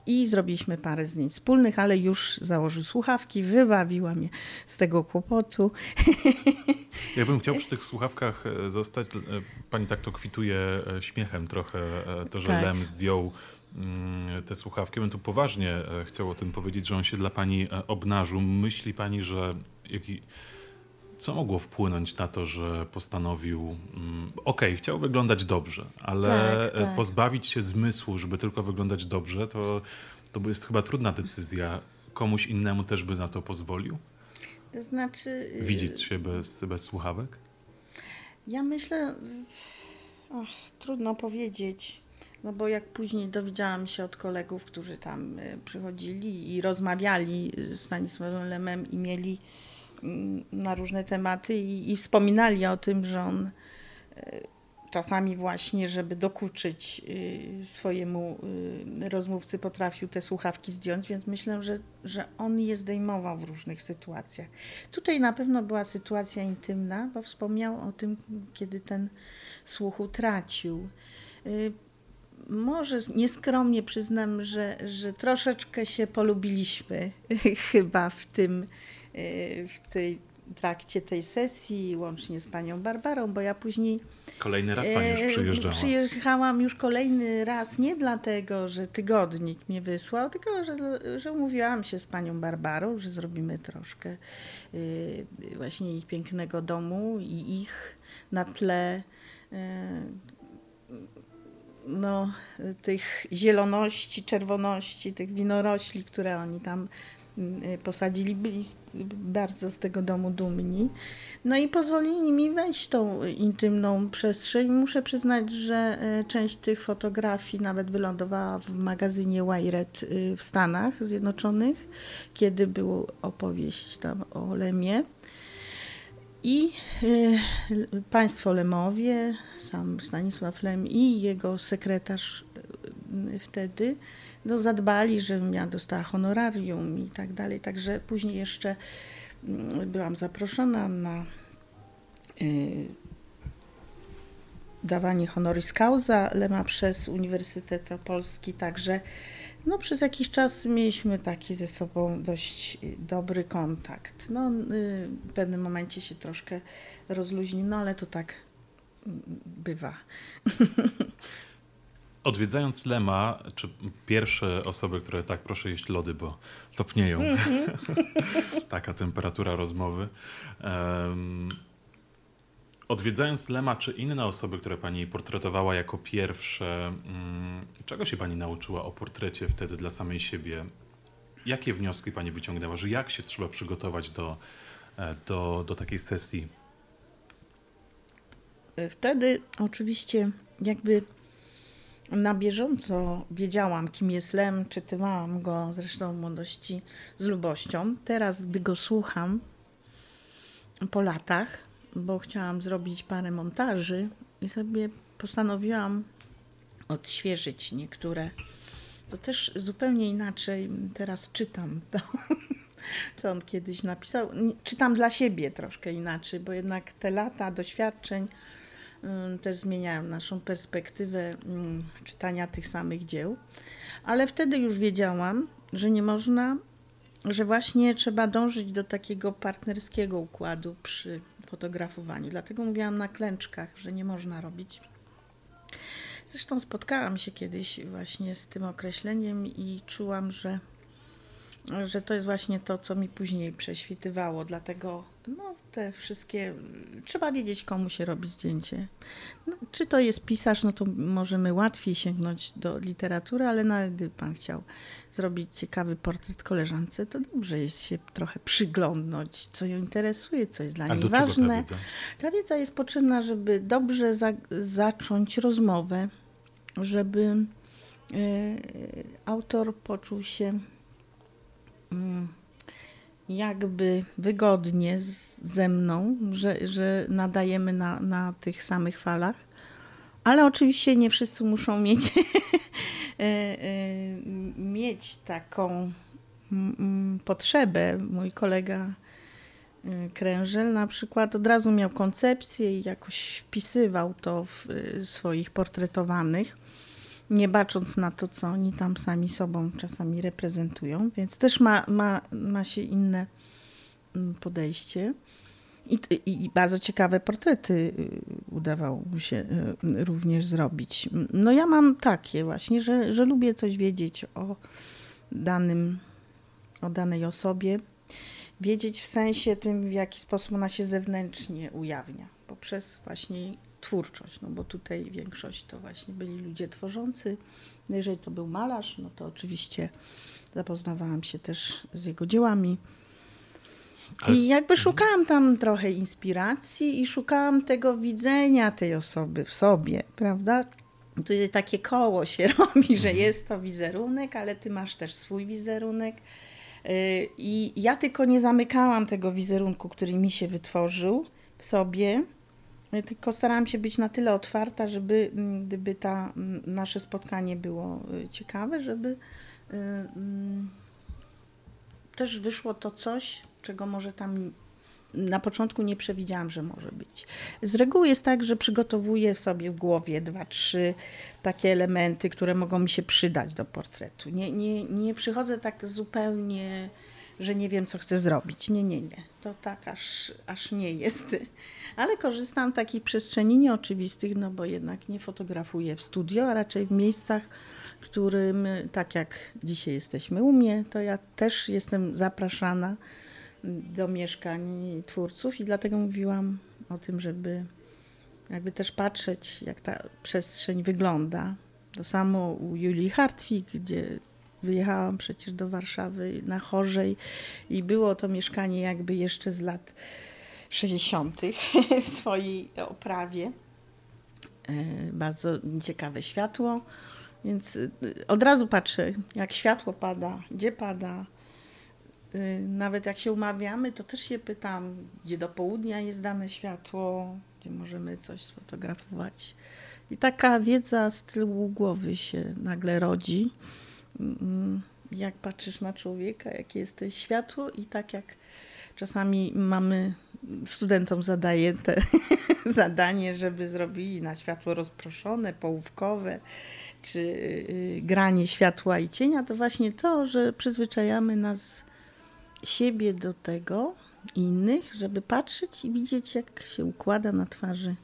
i zrobiliśmy parę zdjęć wspólnych, ale już założył słuchawki, wybawiła mnie z tego kłopotu. Ja bym chciał przy tych słuchawkach e, zostać. E, pani tak to kwituje e, śmiechem trochę, to, że tak. Lem zdjął mm, te słuchawki. Bym tu poważnie chciał o tym powiedzieć, że on się dla pani obnażył. Myśli pani, że jaki, co mogło wpłynąć na to, że postanowił, mm, okej, okay, chciał wyglądać dobrze, ale tak, tak. pozbawić się zmysłu, żeby tylko wyglądać dobrze, to, to jest chyba trudna decyzja. Komuś innemu też by na to pozwolił? Znaczy. Y, Widzieć się bez, bez słuchawek? Ja myślę. Och, trudno powiedzieć. No bo jak później dowiedziałam się od kolegów, którzy tam y, przychodzili i rozmawiali z Stanisławem Lemem i mieli na różne tematy i, i wspominali o tym, że on y, czasami właśnie, żeby dokuczyć y, swojemu y, rozmówcy, potrafił te słuchawki zdjąć, więc myślę, że, że on je zdejmował w różnych sytuacjach. Tutaj na pewno była sytuacja intymna, bo wspomniał o tym, kiedy ten słuch utracił. Może nieskromnie przyznam, że, że troszeczkę się polubiliśmy chyba w tym, w tej trakcie tej sesji, łącznie z panią Barbarą, bo ja później. Kolejny raz pani już przyjeżdżała. Przyjechałam już kolejny raz, nie dlatego, że tygodnik mnie wysłał, tylko że, że umówiłam się z panią Barbarą, że zrobimy troszkę y, właśnie ich pięknego domu i ich na tle y, no, tych zieloności, czerwoności, tych winorośli, które oni tam Y, posadzili, byli bardzo z tego domu dumni. No i pozwolili mi wejść w tą intymną przestrzeń. Muszę przyznać, że y, część tych fotografii nawet wylądowała w magazynie Wired y, w Stanach Zjednoczonych, kiedy była opowieść tam o Lemie. I y, państwo Lemowie, sam Stanisław Lem i jego sekretarz y, wtedy no, zadbali, żebym ja dostała honorarium i tak dalej. Także później jeszcze mm, byłam zaproszona na y, dawanie honoris causa Lema przez Uniwersytet Opolski. Także no, przez jakiś czas mieliśmy taki ze sobą dość dobry kontakt. No, y, w pewnym momencie się troszkę rozluźnił, no ale to tak mm, bywa. Odwiedzając Lema, czy pierwsze osoby, które tak, proszę jeść lody, bo topnieją. Mm -hmm. Taka temperatura rozmowy. Um, odwiedzając Lema, czy inne osoby, które pani portretowała jako pierwsze, um, czego się pani nauczyła o portrecie wtedy dla samej siebie? Jakie wnioski pani wyciągnęła, że jak się trzeba przygotować do, e, do, do takiej sesji? Wtedy oczywiście jakby na bieżąco wiedziałam, kim jest Lem, czytywałam go zresztą w młodości z lubością. Teraz, gdy go słucham po latach, bo chciałam zrobić parę montaży i sobie postanowiłam odświeżyć niektóre. To też zupełnie inaczej teraz czytam to, co on kiedyś napisał. Czytam dla siebie troszkę inaczej, bo jednak te lata doświadczeń też zmieniają naszą perspektywę y, czytania tych samych dzieł. Ale wtedy już wiedziałam, że nie można, że właśnie trzeba dążyć do takiego partnerskiego układu przy fotografowaniu. Dlatego mówiłam na klęczkach, że nie można robić. Zresztą spotkałam się kiedyś właśnie z tym określeniem i czułam, że że to jest właśnie to, co mi później prześwitywało. Dlatego no, te wszystkie. Trzeba wiedzieć, komu się robi zdjęcie. No, czy to jest pisarz, no to możemy łatwiej sięgnąć do literatury, ale nawet gdyby pan chciał zrobić ciekawy portret koleżance, to dobrze jest się trochę przyglądnąć, co ją interesuje, co jest dla niej ważne. Ta wiedza? ta wiedza jest potrzebna, żeby dobrze za zacząć rozmowę, żeby y, autor poczuł się jakby wygodnie z, ze mną, że, że nadajemy na, na tych samych falach. Ale oczywiście nie wszyscy muszą mieć, e, e, mieć taką potrzebę. Mój kolega e, Krężel na przykład od razu miał koncepcję i jakoś wpisywał to w swoich portretowanych nie bacząc na to, co oni tam sami sobą czasami reprezentują, więc też ma, ma, ma się inne mm, podejście. I, I, bardzo ciekawe portrety y, udawało mu się y, również zrobić. No ja mam takie właśnie, że, że lubię coś wiedzieć o danym, o danej osobie. Wiedzieć w sensie tym, w jaki sposób ona się zewnętrznie ujawnia. Poprzez właśnie twórczość, no bo tutaj większość to właśnie byli ludzie tworzący. No jeżeli to był malarz, no to oczywiście zapoznawałam się też z jego dziełami. Ale... I jakby szukałam tam trochę inspiracji i szukałam tego widzenia tej osoby w sobie, prawda? Tutaj takie koło się robi, że mhm. jest to wizerunek, ale ty masz też swój wizerunek. Y, I ja tylko nie zamykałam tego wizerunku, który mi się wytworzył w sobie, tylko starałam się być na tyle otwarta, żeby mm, gdyby ta, mm, nasze spotkanie było y, ciekawe, żeby y, mm, też wyszło to coś, czego może tam na początku nie przewidziałam, że może być. Z reguły jest tak, że przygotowuję sobie w głowie dwa, trzy takie elementy, które mogą mi się przydać do portretu. Nie, nie, nie przychodzę tak zupełnie, że nie wiem, co chcę zrobić. Nie, nie, nie. To tak aż, aż nie jest ale korzystam z takich przestrzeni nieoczywistych, no bo jednak nie fotografuję w studio, a raczej w miejscach, w którym, tak jak dzisiaj jesteśmy u mnie, to ja też jestem zapraszana do mieszkań twórców i dlatego mówiłam o tym, żeby jakby też patrzeć, jak ta przestrzeń wygląda. To samo u Julii Hartwig, gdzie wyjechałam przecież do Warszawy na Chorzej i było to mieszkanie jakby jeszcze z lat 60. w swojej oprawie. E, bardzo ciekawe światło, więc e, od razu patrzę, jak światło pada, gdzie pada. E, nawet jak się umawiamy, to też się pytam, gdzie do południa jest dane światło, gdzie możemy coś sfotografować. I taka wiedza z tyłu głowy się nagle rodzi. Mm, jak patrzysz na człowieka, jakie jest to światło i tak jak czasami mamy studentom zadaję te zadanie, żeby zrobili na światło rozproszone, połówkowe, czy y, granie światła i cienia, to właśnie to, że przyzwyczajamy nas siebie do tego, innych, żeby patrzeć i widzieć, jak się układa na twarzy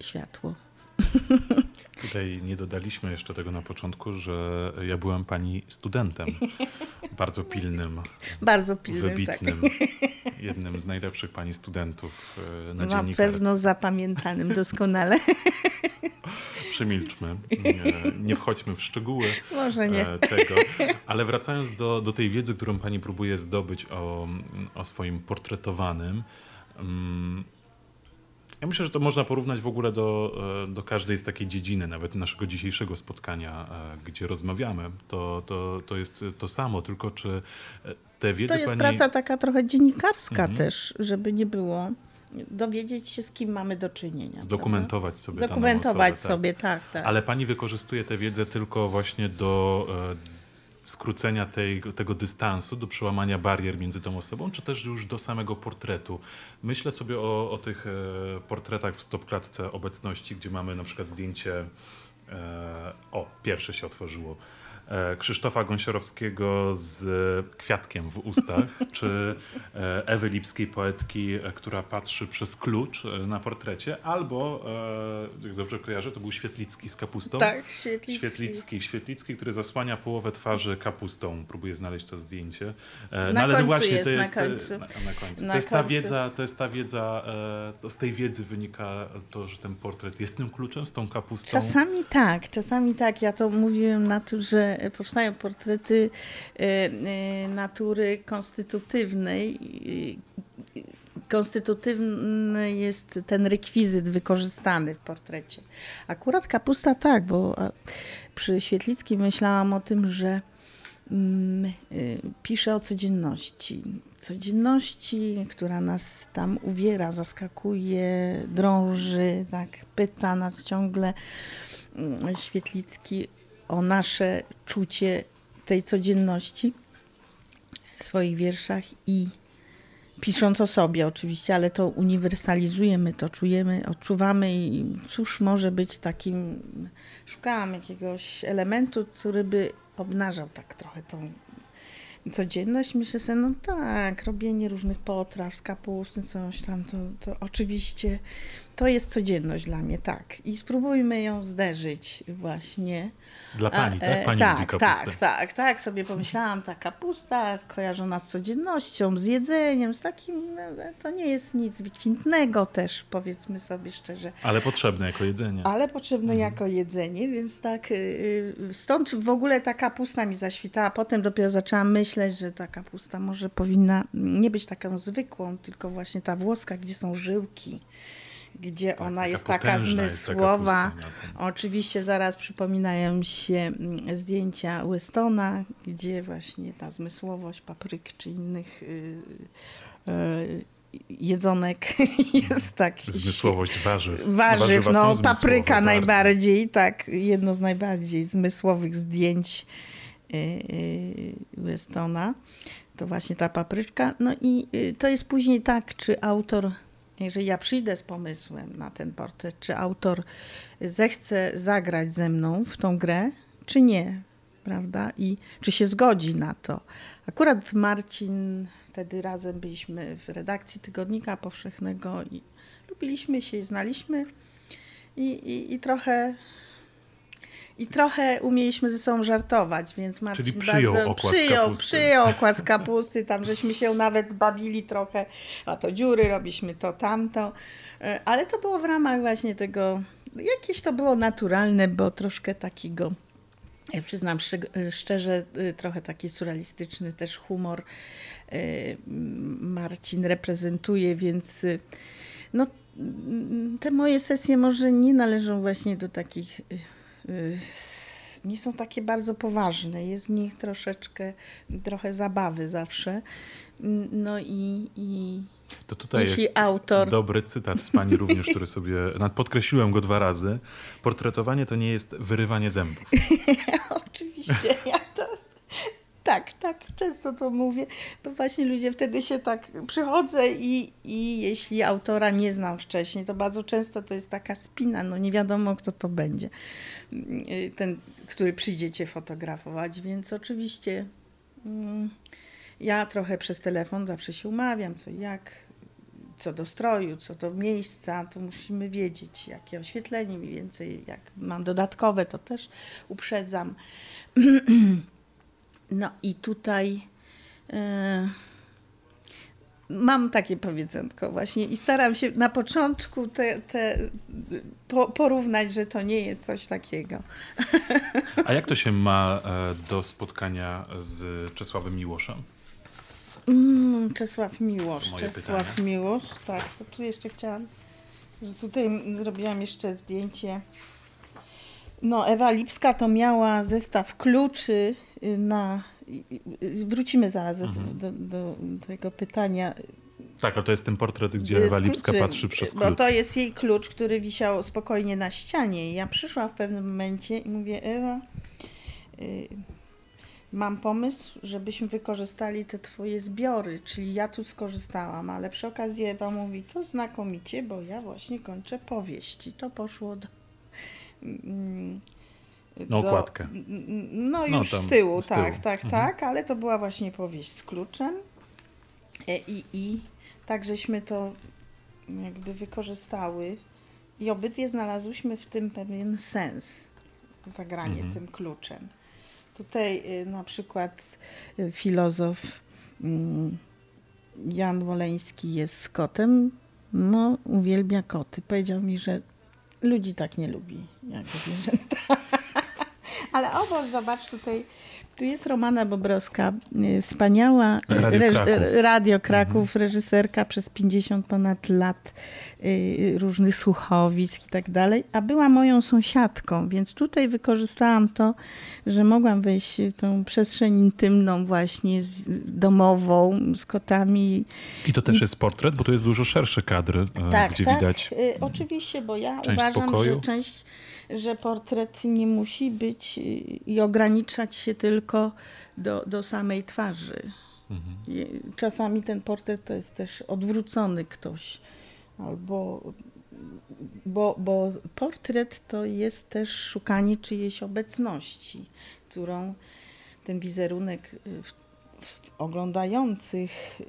światło. Tutaj nie dodaliśmy jeszcze tego na początku, że ja byłem pani studentem. Bardzo pilnym. Bardzo pilnym. Wybitnym. Tak. Jednym z najlepszych pani studentów e, na Na pewno zapamiętanym doskonale. Przemilczmy. Nie, nie, wchodźmy w szczegóły Może nie. E, tego. Ale wracając do, do tej wiedzy, którą pani próbuje zdobyć o, o swoim portretowanym. Mm, ja myślę, że to można porównać w ogóle do, e, do każdej z takiej dziedziny, nawet naszego dzisiejszego spotkania, e, gdzie rozmawiamy. To, to, to jest to samo, tylko czy e, te wiedzy To jest pani... praca taka trochę dziennikarska mhm. też, żeby nie było. dowiedzieć się, z kim mamy do czynienia. Zdokumentować sobie prawda? Dokumentować osobę, tak. sobie, tak, tak. Ale pani wykorzystuje tę wiedzę tylko właśnie do skrócenia tej, tego dystansu, do przełamania barier między tą osobą, czy też już do samego portretu. Myślę sobie o, o tych e, portretach w stopklatce obecności, gdzie mamy na przykład zdjęcie, e, o, pierwsze się otworzyło, Krzysztofa Gąsiorowskiego z kwiatkiem w ustach, czy e, Ewy Lipskiej, poetki, e, która patrzy przez klucz e, na portrecie, albo, e, jak dobrze kojarzę, to był Świetlicki z kapustą. Tak, świetlicki. Świetlicki, Świetlicki, który zasłania połowę twarzy kapustą. Próbuję znaleźć to zdjęcie. E, Na ale końcu właśnie jest, to na jest e, końcu. Na, na końcu. Na to jest ta końcu. wiedza, to jest ta wiedza, e, z tej wiedzy wynika to, że ten portret jest tym kluczem z tą kapustą. Czasami tak, czasami tak. Ja to mówiłem na to, że powstają portrety e, e, natury konstytutywnej. E, Konstytutywny jest ten rekwizyt wykorzystany w portrecie. Akurat kapusta tak, bo przy Świetlickim myślałam o tym, że mm, pisze o codzienności. Codzienności, która nas tam uwiera, zaskakuje, drąży, tak, pyta nas ciągle mm, Świetlicki o nasze czucie tej codzienności w swoich wierszach i pisząc o sobie oczywiście, ale to uniwersalizujemy, to czujemy, odczuwamy i cóż może być takim, szukałam jakiegoś elementu, który by obnażał tak trochę tą codzienność. Myślę sobie, no tak, robienie różnych potraw z kapusty, coś tam, to, to oczywiście to jest codzienność dla mnie, tak. I spróbujmy ją zderzyć właśnie. Dla pani, tak? e, Pani tak, lubi kapustę. tak, tak, tak, sobie pomyślałam, ta kapusta kojarzona z codziennością, z jedzeniem, z takim, no, to nie jest nic wykwintnego też, powiedzmy sobie szczerze, Ale potrzebne jako jedzenie. ale potrzebne Mhm. jako jedzenie, więc tak, y, y, stąd w ogóle ta kapusta mi zaświtała, potem dopiero zaczęłam myśleć, że ta kapusta może powinna nie być taką zwykłą, tylko właśnie ta włoska, gdzie są żyłki, gdzie Tak, ona taka jest taka jest zmysłowa. na tym. Oczywiście zaraz przypominają się mm, zdjęcia Westona, gdzie właśnie ta zmysłowość papryk czy innych y, y, jedzonek jest tak. Zmysłowość warzyw. Warzyw, Warzywa są no papryka bardzo. najbardziej, tak, jedno z najbardziej zmysłowych zdjęć y, y, Westona. To właśnie ta papryczka. No i y, to jest później tak, czy autor, jeżeli ja przyjdę z pomysłem na ten portret, czy autor zechce zagrać ze mną w tą grę, czy nie, prawda? I czy się zgodzi na to. Akurat Marcin, wtedy razem byliśmy w redakcji Tygodnika Powszechnego i lubiliśmy się i znaliśmy i, i, i trochę i trochę umieliśmy ze sobą żartować, więc Marcin Czyli przyjął bardzo okład przyjął, kapusty. przyjął okład z kapusty, tam żeśmy się nawet bawili trochę, a to dziury, robiliśmy to, tamto, E, ale to było w ramach właśnie tego, jakieś to było naturalne, bo troszkę takiego, ja przyznam szczerze, y, trochę taki surrealistyczny też humor y, Marcin reprezentuje, więc no, te moje sesje może nie należą właśnie do takich, nie są takie bardzo poważne, jest w nich troszeczkę, trochę zabawy zawsze. No i, i To tutaj jeśli jest autor dobry cytat z pani również, który sobie, podkreśliłem go dwa razy. Portretowanie to nie jest wyrywanie zębów. Oczywiście, ja to. Tak, tak, często to mówię, bo właśnie ludzie wtedy się tak przychodzę i, i jeśli autora nie znam wcześniej, to bardzo często to jest taka spina, no nie wiadomo kto to będzie, y, ten, który przyjdzie cię fotografować, więc oczywiście mm, ja trochę przez telefon zawsze się umawiam, co jak, co do stroju, co do miejsca, to musimy wiedzieć, jakie oświetlenie mniej więcej, jak mam dodatkowe, to też uprzedzam. No i tutaj e, mam takie powiedzonko właśnie i staram się na początku te, te po, porównać, że to nie jest coś takiego. A jak to się ma e, do spotkania z Czesławem Miłoszem? Mm, Czesław Miłosz, Czesław pytanie. Miłosz, tak, to tu jeszcze chciałam, że tutaj zrobiłam jeszcze zdjęcie. No, Ewa Lipska to miała zestaw kluczy na. Wrócimy zaraz do, Mhm. do, do tego pytania. Tak, ale to jest ten portret, gdzie Ewa Lipska patrzy przez klucz. Bo to jest jej klucz, który wisiał spokojnie na ścianie. I ja przyszłam w pewnym momencie i mówię, Ewa, y, mam pomysł, żebyśmy wykorzystali te twoje zbiory, czyli ja tu skorzystałam, ale przy okazji Ewa mówi, to znakomicie, bo ja właśnie kończę powieść. I to poszło do... Mm, na okładkę. no już no, z tyłu, z tak, tyłu. tak, mhm. tak, ale to była właśnie powieść z kluczem. E, I, i tak żeśmy to jakby wykorzystały i obydwie znalazłyśmy w tym pewien sens, zagranie mhm. tym kluczem. Tutaj y, na przykład y, filozof mm, Jan Woleński jest z kotem, no uwielbia koty. Powiedział mi, że ludzi tak nie lubi, jak zwierzęta. Ale obok, zobacz tutaj tu jest Romana Bobrowska, y, wspaniała Radio Kraków, Radio Kraków mhm. reżyserka przez 50 ponad lat y, różnych słuchowisk i tak dalej, a była moją sąsiadką, więc tutaj wykorzystałam to, że mogłam wejść w tą przestrzeń intymną właśnie z, domową z kotami. I to też I... jest portret, bo to jest dużo szerszy kadr, e, tak, gdzie tak, widać. Y, oczywiście, bo ja uważam, pokoju. że część że portret nie musi być i ograniczać się tylko do, do samej twarzy. Mhm. Czasami ten portret to jest też odwrócony ktoś, albo bo, bo portret to jest też szukanie czyjejś obecności, którą ten wizerunek w, w oglądających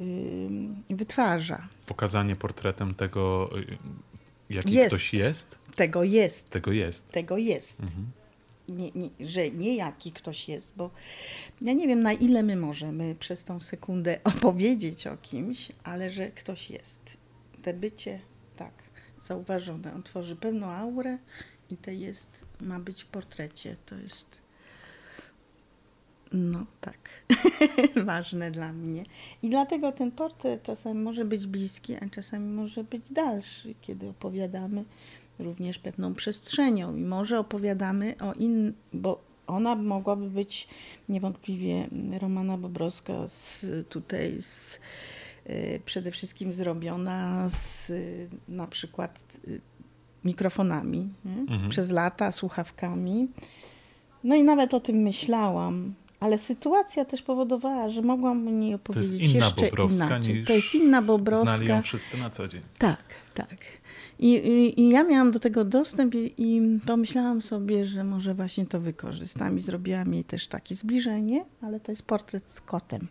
wytwarza. Pokazanie portretem tego, jaki jest. ktoś jest? Tego jest. Tego jest. Tego jest. Mhm. Nie, nie, że nie jaki ktoś jest, bo ja nie wiem, na ile my możemy przez tą sekundę opowiedzieć o kimś, ale że ktoś jest. Te bycie, tak, zauważone. On tworzy pewną aurę i to jest, ma być w portrecie. To jest no tak, ważne dla mnie. I dlatego ten portret czasami może być bliski, a czasami może być dalszy, kiedy opowiadamy również pewną przestrzenią i może opowiadamy o innym, bo ona mogłaby być niewątpliwie Romana Bobrowska z, tutaj z, y, przede wszystkim zrobiona z na przykład y, mikrofonami mhm. przez lata, słuchawkami. No i nawet o tym myślałam, ale sytuacja też powodowała, że mogłam niej opowiedzieć to jest inna jeszcze Bobrowska inaczej. Niż to jest inna Bobrowska. Znali ją wszyscy na co dzień. Tak, tak. I, i, i ja miałam do tego dostęp i, i, pomyślałam sobie, że może właśnie to wykorzystam i zrobiłam jej też takie zbliżenie, ale to jest portret z kotem.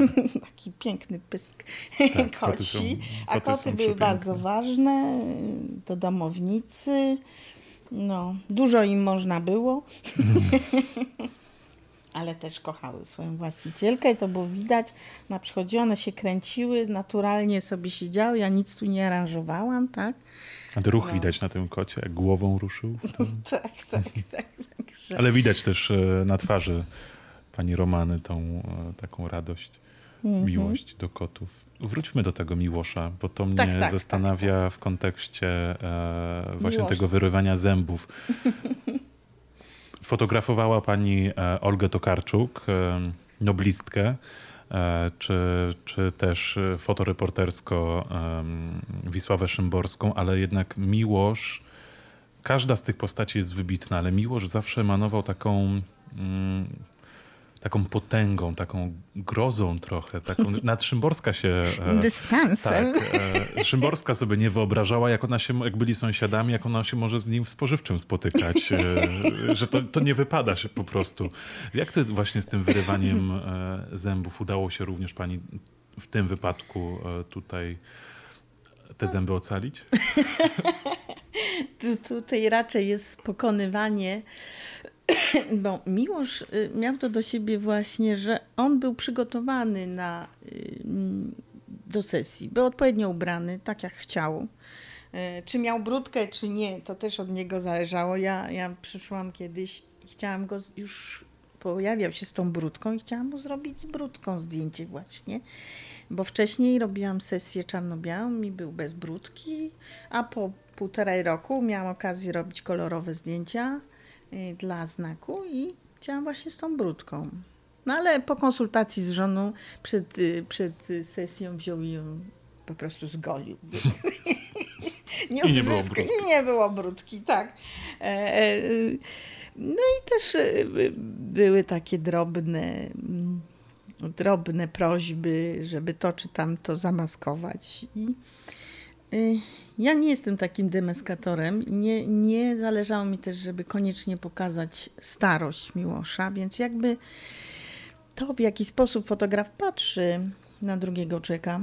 Mhm. Taki piękny pysk tak, koci. Koty są, A koty były bardzo ważne, to domownicy. No, dużo im można było. Mhm. ale też kochały swoją właścicielkę i to było widać. Na przychodzi one się kręciły, naturalnie sobie siedziały, ja nic tu nie aranżowałam, tak? A ruch no. widać na tym kocie, jak głową ruszył. tak, tak, tak. Że... Ale widać też e, na twarzy pani Romany tą e, taką radość, mm -hmm. miłość do kotów. Wróćmy do tego Miłosza, bo to mnie tak, tak, zastanawia tak, w kontekście e, właśnie Miłosz. tego wyrywania zębów. Fotografowała pani e, Olgę Tokarczuk, e, noblistkę, e, czy, czy też fotoreportersko Wisławę Szymborską, ale jednak Miłosz, każda z tych postaci jest wybitna, ale Miłosz zawsze emanował taką mm, taką potęgą, taką grozą trochę, taką, nad Szymborska się... E, Dystansem. Tak, e, Szymborska sobie nie wyobrażała, jak ona się, jak byli sąsiadami, jak ona się może z nim w spożywczym spotykać, e, że to, to nie wypada się po prostu. Jak to właśnie z tym wyrywaniem zębów udało się również pani w tym wypadku tutaj te zęby ocalić? tu, tutaj raczej jest pokonywanie bo Miłosz y, miał to do siebie właśnie, że on był przygotowany na, y, do sesji. Był odpowiednio ubrany, tak jak chciał. Y, czy miał brudkę, czy nie, to też od niego zależało. Ja, ja przyszłam kiedyś i chciałam go już, pojawiał się z tą brudką i chciałam mu zrobić z brudką zdjęcie właśnie. Bo wcześniej robiłam sesję czarno-białą i był bez brudki, a po półtorej roku miałam okazję robić kolorowe zdjęcia dla znaku i chciałam właśnie z tą brudką. No ale po konsultacji z żoną przed, y, przed sesją wziął ją po prostu zgolił. Nie, I nie było brudki. I nie było brudki, tak. E, e, No i też e, były takie drobne, mm, drobne prośby, żeby to czy tamto zamaskować. I y, ja nie jestem takim demeskatorem nie, nie zależało mi też, żeby koniecznie pokazać starość Miłosza, więc jakby to, w jaki sposób fotograf patrzy na drugiego człowieka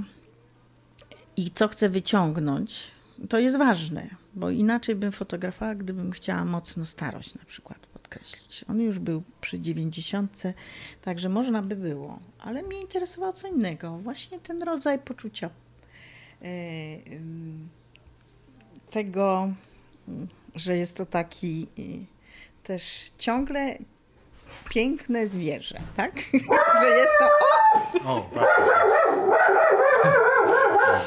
i co chce wyciągnąć, to jest ważne, bo inaczej bym fotografowała, gdybym chciała mocno starość na przykład podkreślić. On już był przy 90, także można by było, ale mnie interesowało co innego, właśnie ten rodzaj poczucia tego, mm, że jest to taki y, też ciągle piękne zwierzę, tak? że jest to. O,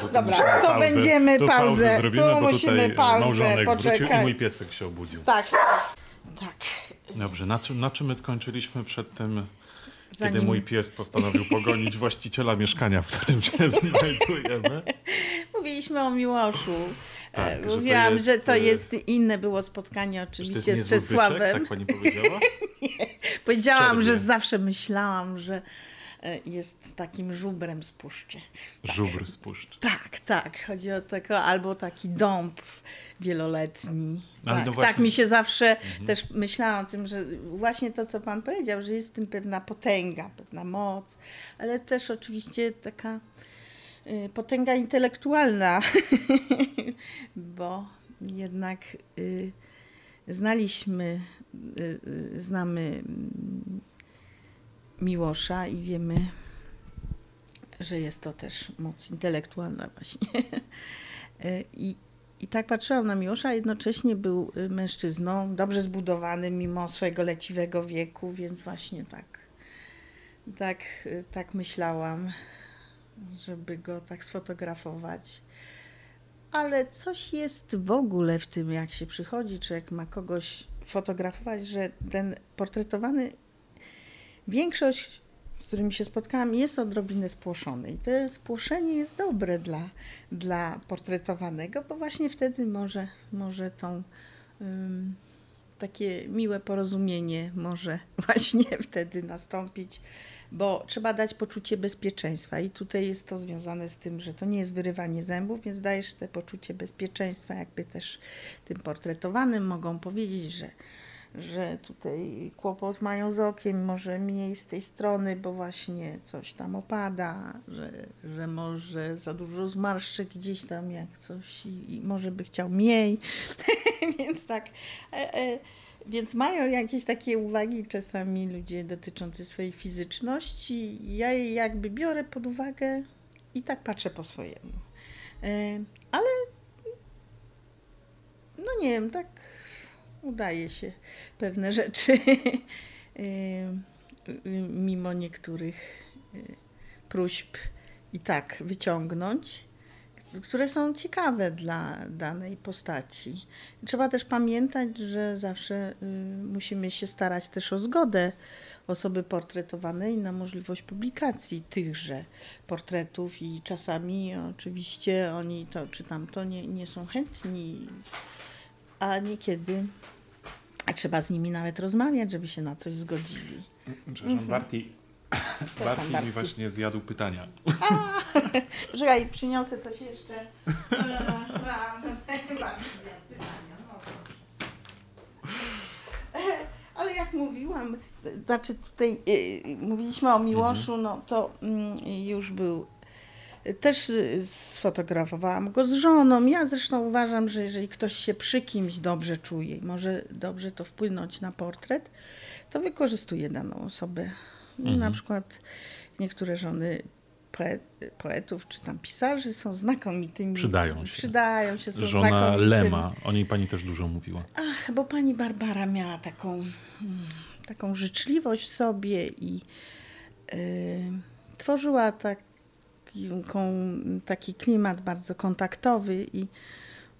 O, Dobra, musimy to będziemy tu pauzę, zrobimy, tu bo musimy tutaj pauzę, wrócił i mój piesek się obudził. tak. Tak. Dobrze, na czym, na czym my skończyliśmy przed tym, kiedy Zanim- mój pies postanowił pogonić właściciela mieszkania, w którym się znajdujemy? Mówiliśmy o Miłoszu. Tak, E, że to Mówiłam, jest, że to e, jest inne było spotkanie oczywiście z niezły byczek, Czesławem. tak pani powiedziała? Powiedziałam, że zawsze myślałam, że e, jest takim żubrem z puszczy. Żubr z puszczy. Tak, tak. Chodzi o tego, albo taki dąb wieloletni. Ale tak, no tak Mhm. mi się zawsze też myślałam o tym, że właśnie to, co pan powiedział, że jest w tym pewna potęga, pewna moc, ale też oczywiście taka y, potęga intelektualna, bo jednak y, znaliśmy, y, znamy mm, Miłosza i wiemy, że jest to też moc intelektualna właśnie. I, I tak patrzyłam na Miłosza, a jednocześnie był y, mężczyzną, dobrze zbudowanym mimo swojego leciwego wieku, więc właśnie tak, tak, y, tak myślałam, żeby go tak sfotografować. Ale coś jest w ogóle w tym, jak się przychodzi, czy jak ma kogoś fotografować, że ten portretowany, większość, którymi się spotkałam, jest odrobinę spłoszony. I to spłoszenie jest dobre dla, dla portretowanego, bo właśnie wtedy może, może tą ym, takie miłe porozumienie może właśnie wtedy nastąpić, bo trzeba dać poczucie bezpieczeństwa i tutaj jest to związane z tym, że to nie jest wyrywanie zębów, więc dajesz te poczucie bezpieczeństwa, jakby też tym portretowanym mogą powiedzieć, że że tutaj kłopot mają z okiem, może mniej z tej strony, bo właśnie coś tam opada, że, że może za dużo zmarszczek gdzieś tam jak coś i, i może by chciał mniej. Więc tak. E, e, więc mają jakieś takie uwagi czasami ludzie dotyczące swojej fizyczności. Ja je jakby biorę pod uwagę i tak patrzę po swojemu. E, ale no nie wiem, tak udaje się pewne rzeczy y, mimo niektórych y, próśb i tak wyciągnąć, które są ciekawe dla danej postaci. Trzeba też pamiętać, że zawsze y, musimy się starać też o zgodę osoby portretowanej na możliwość publikacji tychże portretów i czasami oczywiście oni to czy tamto nie, nie są chętni, a niekiedy a trzeba z nimi nawet rozmawiać, żeby się na coś zgodzili. Przepraszam, Barti, tam, Barti mi właśnie zjadł pytania. Czekaj, przyniosę coś jeszcze. Ale jak mówiłam, znaczy tutaj y, mówiliśmy o Miłoszu, no to mm, już był też y, sfotografowałam go z żoną. Ja zresztą uważam, że jeżeli ktoś się przy kimś dobrze czuje i może dobrze to wpłynąć na portret, to wykorzystuje daną osobę. Na przykład niektóre żony poet, poetów czy tam pisarzy są znakomitymi. Przydają się. Przydają się, są Żona znakomitymi. Lema, o niej pani też dużo mówiła. Ach, bo pani Barbara miała taką, mm, taką życzliwość w sobie i y, tworzyła taką, taki klimat bardzo kontaktowy i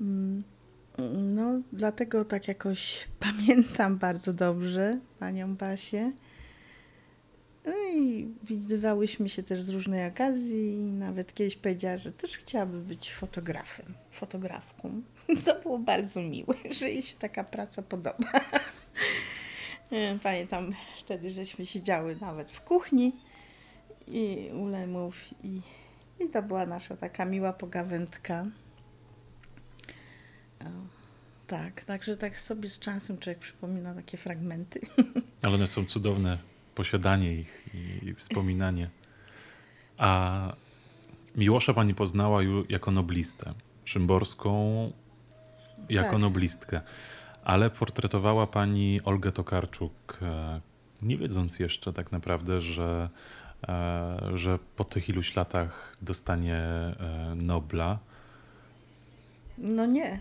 mm, no, dlatego tak jakoś pamiętam bardzo dobrze panią Basię. No i widywałyśmy się też z różnej okazji i nawet kiedyś powiedziała, że też chciałaby być fotografem, fotografką. To było bardzo miłe, że jej się taka praca podoba. Pamiętam wtedy, żeśmy siedziały nawet w kuchni i u Lemów i, i to była nasza taka miła pogawędka. Tak, także tak sobie z czasem człowiek przypomina takie fragmenty. Ale one są cudowne, posiadanie ich i, wspominanie. A Miłosza pani poznała jako noblistę, Szymborską jako Tak. noblistkę, ale portretowała pani Olgę Tokarczuk, e, nie wiedząc jeszcze tak naprawdę, że, że po tych iluś latach dostanie e, Nobla. No nie.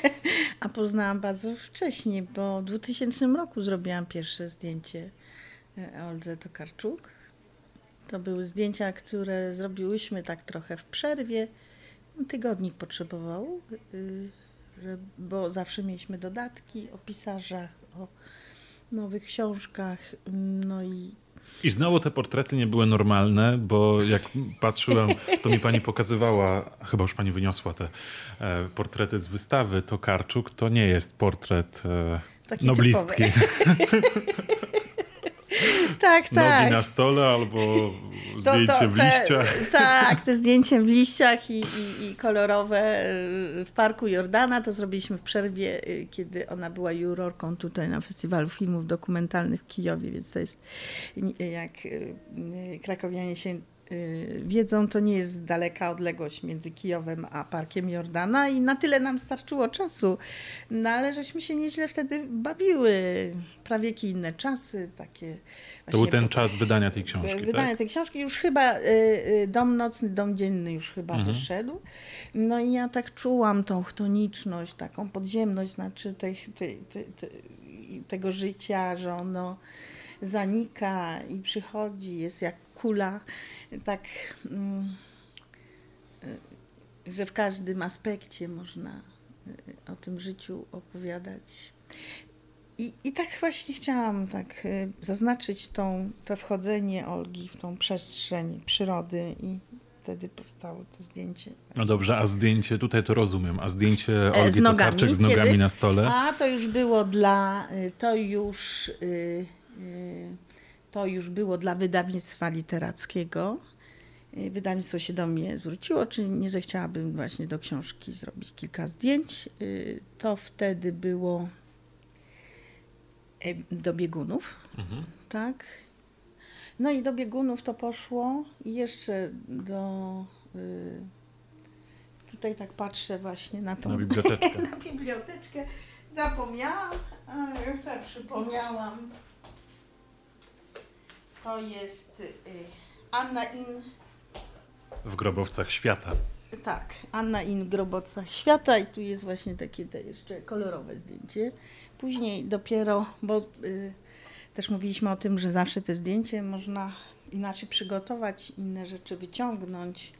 A poznałam bardzo wcześniej, bo w 2000 roku zrobiłam pierwsze zdjęcie e, Oldze Tokarczuk. To były zdjęcia, które zrobiłyśmy tak trochę w przerwie. Tygodnik potrzebował, bo zawsze mieliśmy dodatki o pisarzach, o nowych książkach. No i I znowu te portrety nie były normalne, bo jak patrzyłem, to mi pani pokazywała, chyba już pani wyniosła te e, portrety z wystawy, to Karczuk to nie jest portret e, takie noblistki. tak, tak. Nogi na stole albo zdjęcie w te, liściach. Tak, te zdjęcie w liściach i, i, i kolorowe y, w Parku Jordana to zrobiliśmy w przerwie, y, kiedy ona była jurorką tutaj na Festiwalu Filmów Dokumentalnych w Kijowie, więc to jest, jak y, krakowianie się wiedzą, to nie jest daleka odległość między Kijowem a Parkiem Jordana i na tyle nam starczyło czasu. No ale żeśmy się nieźle wtedy bawiły. Prawie inne czasy, takie To był ten po- czas wydania tej książki, Wydanie tak? tej książki już chyba y, y, dom nocny, dom dzienny już chyba Mhm. wyszedł. No i ja tak czułam tą chtoniczność, taką podziemność, znaczy tych, ty, ty, ty, tego życia, że ono zanika i przychodzi, jest jak kula. Tak, mm, y, że w każdym aspekcie można y, o tym życiu opowiadać. I, I tak właśnie chciałam tak y, zaznaczyć tą, to wchodzenie Olgi w tą przestrzeń przyrody i wtedy powstało to zdjęcie. No dobrze, a zdjęcie, tutaj to rozumiem, a zdjęcie E, z Olgi nogami. Tokarczuk z nogami Kiedy? na stole? A to już było dla, to już, y, y, to już było dla wydawnictwa literackiego. Y, Wydawnictwo się do mnie zwróciło, czy nie zechciałabym właśnie do książki zrobić kilka zdjęć. Y, To wtedy było do biegunów, Mhm. tak. No i do biegunów to poszło i jeszcze do... y, Tutaj tak patrzę właśnie na tą Na biblioteczkę. na biblioteczkę. Zapomniałam, a już tak przypomniałam. To jest y, Anna In, W grobowcach świata. tak, Anna In Grobocach Świata i tu jest właśnie takie te jeszcze kolorowe zdjęcie. Później dopiero, bo y, też mówiliśmy o tym, że zawsze te zdjęcie można inaczej przygotować, inne rzeczy wyciągnąć.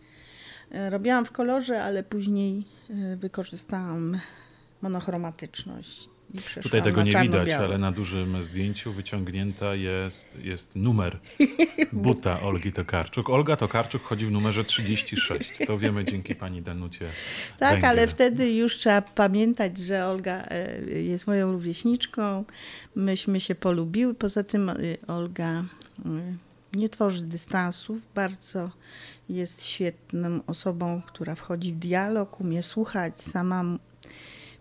Y, Robiłam w kolorze, ale później y, wykorzystałam monochromatyczność. Tutaj tego nie widać, ale na dużym zdjęciu wyciągnięta jest, jest numer buta Olgi Tokarczuk. Olga Tokarczuk chodzi w numerze 36. To wiemy dzięki pani Danucie. Tak, Węgiel. ale wtedy już trzeba pamiętać, że Olga e, jest moją rówieśniczką. Myśmy się polubiły. Poza tym e, Olga e, nie tworzy dystansów. Bardzo jest świetną osobą, która wchodzi w dialog, umie słuchać. Sama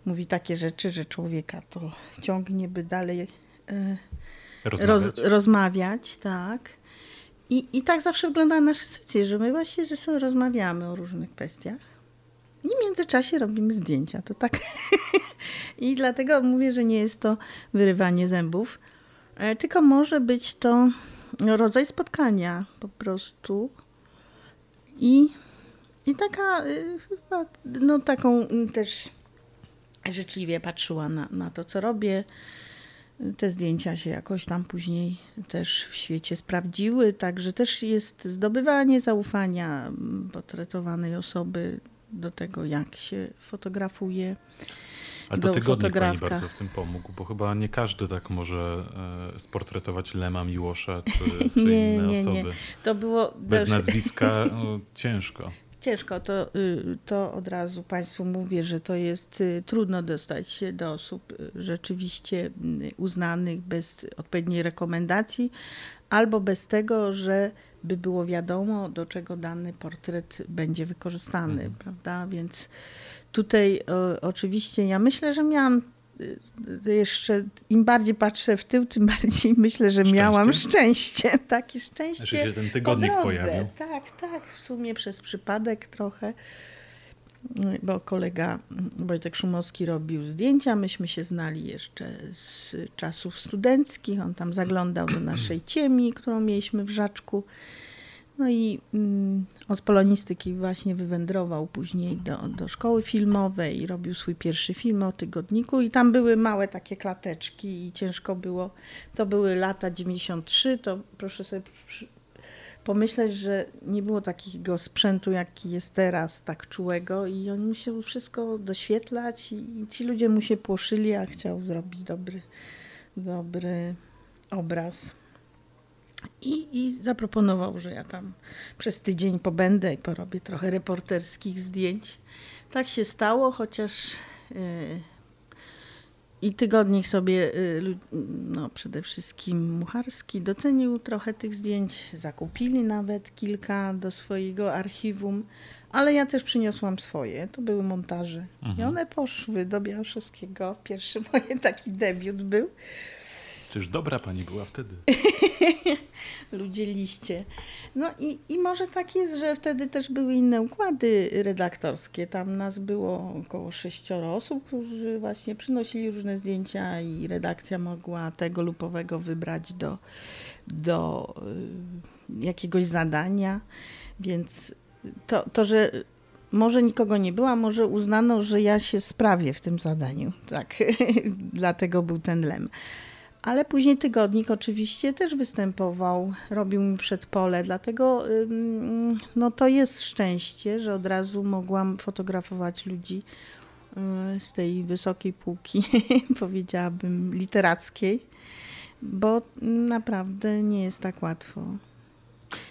mówi takie rzeczy, że człowieka to ciągnie, by dalej e, roz, Rozmawiać. rozmawiać, tak. I, I tak zawsze wyglądają nasze sesje, że my właśnie ze sobą rozmawiamy o różnych kwestiach. I w międzyczasie robimy zdjęcia. To tak. I dlatego mówię, że nie jest to wyrywanie zębów, e, tylko może być to rodzaj spotkania po prostu. I, i taka, chyba, no taką mm, też życzliwie patrzyła na, na to, co robię. Te zdjęcia się jakoś tam później też w świecie sprawdziły, także też jest zdobywanie zaufania mm, portretowanej osoby do tego, jak się fotografuje. Ale to tygodnik pani bardzo w tym pomógł, bo chyba nie każdy tak może e, sportretować Lema Miłosza czy, czy Nie, inne nie, nie. osoby. To było Bez nazwiska no, ciężko. Ciężko. To, y, to od razu Państwu mówię, że to jest y, trudno dostać się do osób y, rzeczywiście uznanych bez odpowiedniej rekomendacji albo bez tego, że by było wiadomo, do czego dany portret będzie wykorzystany, Mhm. prawda? Więc tutaj o, oczywiście ja myślę, że miałam jeszcze, im bardziej patrzę w tył, tym bardziej myślę, że miałam szczęście. Takie szczęście Znaczy się ten po tygodnik drodze. pojawił. Tak, tak, w sumie przez przypadek trochę, bo kolega Wojtek Szumowski robił zdjęcia, myśmy się znali jeszcze z czasów studenckich, on tam zaglądał do naszej ciemi, którą mieliśmy w Żaczku. No i mm, z polonistyki właśnie wywędrował później do, do szkoły filmowej robił swój pierwszy film o tygodniku i tam były małe takie klateczki i ciężko było. To były lata 93, to proszę sobie przy, pomyśleć, że nie było takiego sprzętu, jaki jest teraz, tak czułego i on musiał wszystko doświetlać i, i ci ludzie mu się płoszyli, a chciał zrobić dobry, dobry obraz. I, I zaproponował, że ja tam przez tydzień pobędę i porobię trochę reporterskich zdjęć. Tak się stało, chociaż yy, i tygodnik sobie, lu- no przede wszystkim Mucharski, docenił trochę tych zdjęć, zakupili nawet kilka do swojego archiwum, ale ja też przyniosłam swoje, to były montaże. I Mhm. one poszły do Białaszewskiego. Pierwszy mój taki debiut był. Czyż dobra pani była wtedy? ludzie liście. No i, i może tak jest, że wtedy też były inne układy redaktorskie. Tam nas było około sześcioro osób, którzy właśnie przynosili różne zdjęcia i redakcja mogła tego lub owego wybrać do, do y, jakiegoś zadania. Więc to, to, że może nikogo nie było, a może uznano, że ja się sprawię w tym zadaniu. Tak, dlatego był ten lem. Ale później tygodnik oczywiście też występował, robił mi przedpole, dlatego no to jest szczęście, że od razu mogłam fotografować ludzi y, z tej wysokiej półki, powiedziałabym, literackiej, bo naprawdę nie jest tak łatwo.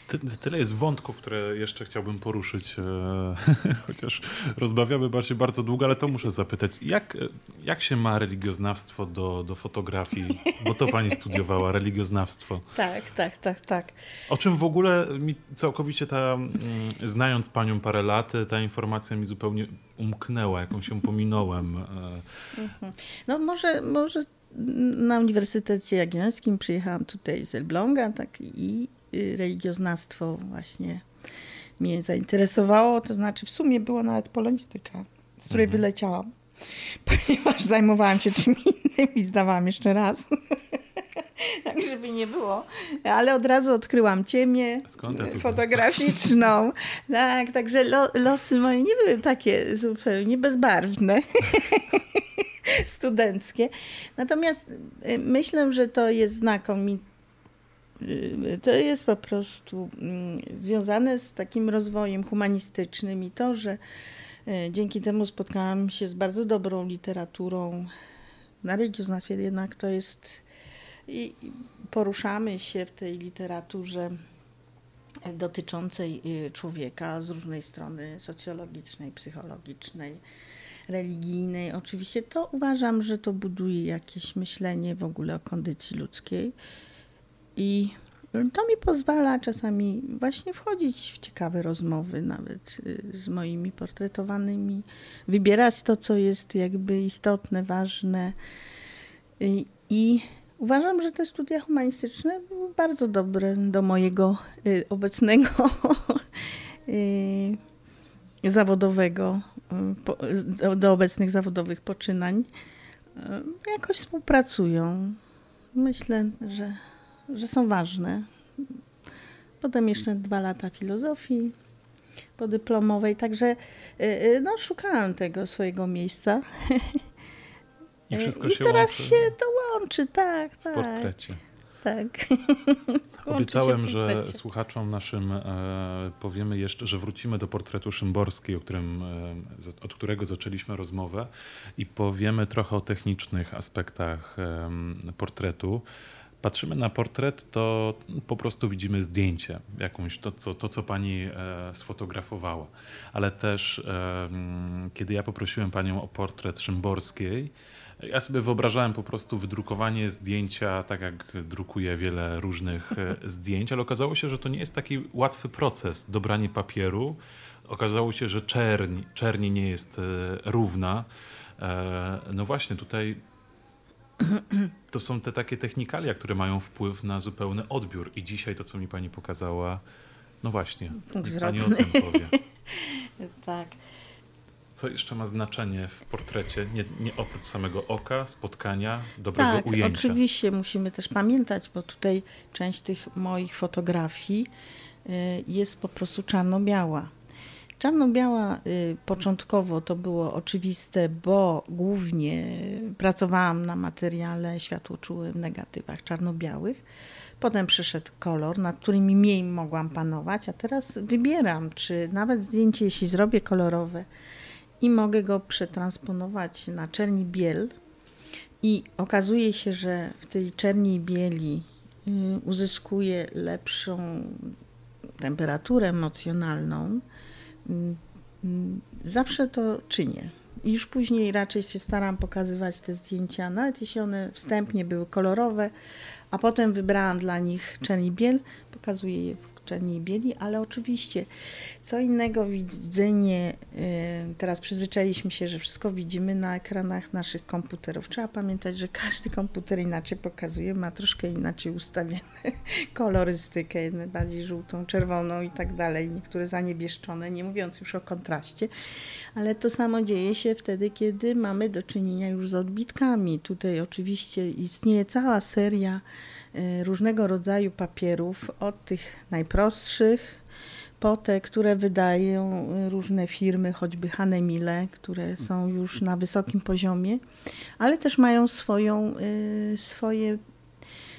Ty, tyle jest wątków, które jeszcze chciałbym poruszyć, e, chociaż rozmawiamy bardziej bardzo długo, ale to muszę zapytać. Jak, jak się ma religioznawstwo do, do fotografii? Bo to pani studiowała, religioznawstwo. Tak, tak, tak, tak. O czym w ogóle mi całkowicie ta, mm, znając panią parę lat, ta informacja mi zupełnie umknęła, jaką się pominąłem. E, No może, może na Uniwersytecie Jagiellońskim przyjechałam tutaj z Elbląga tak, i religioznawstwo właśnie mnie zainteresowało. To znaczy w sumie było nawet polonistyka, z której Mhm. wyleciałam, ponieważ zajmowałam się czym innym i zdawałam jeszcze raz. tak, żeby nie było. Ale od razu odkryłam ciemię znam? fotograficzną. Tak, także lo, losy moje nie były takie zupełnie bezbarwne studenckie. Natomiast y, myślę, że to jest znakomite. To jest po prostu mm, związane z takim rozwojem humanistycznym i to, że y, dzięki temu spotkałam się z bardzo dobrą literaturą. Na religioznawstwie jednak to jest i i poruszamy się w tej literaturze dotyczącej y, człowieka z różnej strony socjologicznej, psychologicznej, religijnej. Oczywiście to uważam, że to buduje jakieś myślenie w ogóle o kondycji ludzkiej i to mi pozwala czasami właśnie wchodzić w ciekawe rozmowy, nawet y, z moimi portretowanymi, wybierać to, co jest jakby istotne, ważne. Y, I uważam, że te studia humanistyczne były bardzo dobre do mojego y, obecnego zawodowego, do, obecnych zawodowych poczynań. Jakoś współpracują. Myślę, że, że są ważne. Potem jeszcze dwa lata filozofii podyplomowej, także y, y, no, szukałam tego swojego miejsca. I wszystko I się teraz łączy się to łączy, tak, w tak. portrecie. tak. Obiecałem, że słuchaczom naszym e, powiemy jeszcze, że wrócimy do portretu Szymborskiej, o którym, e, od którego zaczęliśmy rozmowę i powiemy trochę o technicznych aspektach e, portretu. Patrzymy na portret, to po prostu widzimy zdjęcie, jakąś to, co, to, co pani e, sfotografowała. Ale też, e, kiedy ja poprosiłem panią o portret Szymborskiej, ja sobie wyobrażałem po prostu wydrukowanie zdjęcia, tak jak drukuję wiele różnych e, zdjęć, ale okazało się, że to nie jest taki łatwy proces, dobranie papieru. Okazało się, że czerń, czerni nie jest równa. No właśnie, tutaj to są te takie technikalia, które mają wpływ na zupełny odbiór. I dzisiaj to, co mi pani pokazała, no właśnie, pani o tym powie. tak. Co jeszcze ma znaczenie w portrecie, nie, nie oprócz samego oka, spotkania, dobrego tak, ujęcia? Oczywiście musimy też pamiętać, bo tutaj część tych moich fotografii y, jest po prostu czarno-biała. Czarno-biała y, początkowo to było oczywiste, bo głównie pracowałam na materiale światłoczułym, negatywach czarno-białych. Potem przyszedł kolor, nad którymi mniej mogłam panować, a teraz wybieram, czy nawet zdjęcie, jeśli zrobię kolorowe, i mogę go przetransponować na czerni biel. I okazuje się, że w tej czerni bieli y, uzyskuje lepszą temperaturę emocjonalną. Zawsze to czynię. Już później raczej się staram pokazywać te zdjęcia, nawet jeśli one wstępnie były kolorowe, a potem wybrałam dla nich czerni biel, pokazuję je czerni i bieli, ale oczywiście co innego widzenie, y, teraz przyzwyczailiśmy się, że wszystko widzimy na ekranach naszych komputerów. Trzeba pamiętać, że każdy komputer inaczej pokazuje, ma troszkę inaczej ustawioną kolorystykę, bardziej żółtą, czerwoną i tak dalej, niektóre zaniebieszczone, nie mówiąc już o kontraście, ale to samo dzieje się wtedy, kiedy mamy do czynienia już z odbitkami. Tutaj oczywiście istnieje cała seria różnego rodzaju papierów, od tych najprostszych po te, które wydają y, różne firmy, choćby Hanemile, które są już na wysokim poziomie, ale też mają swoją, y, swoje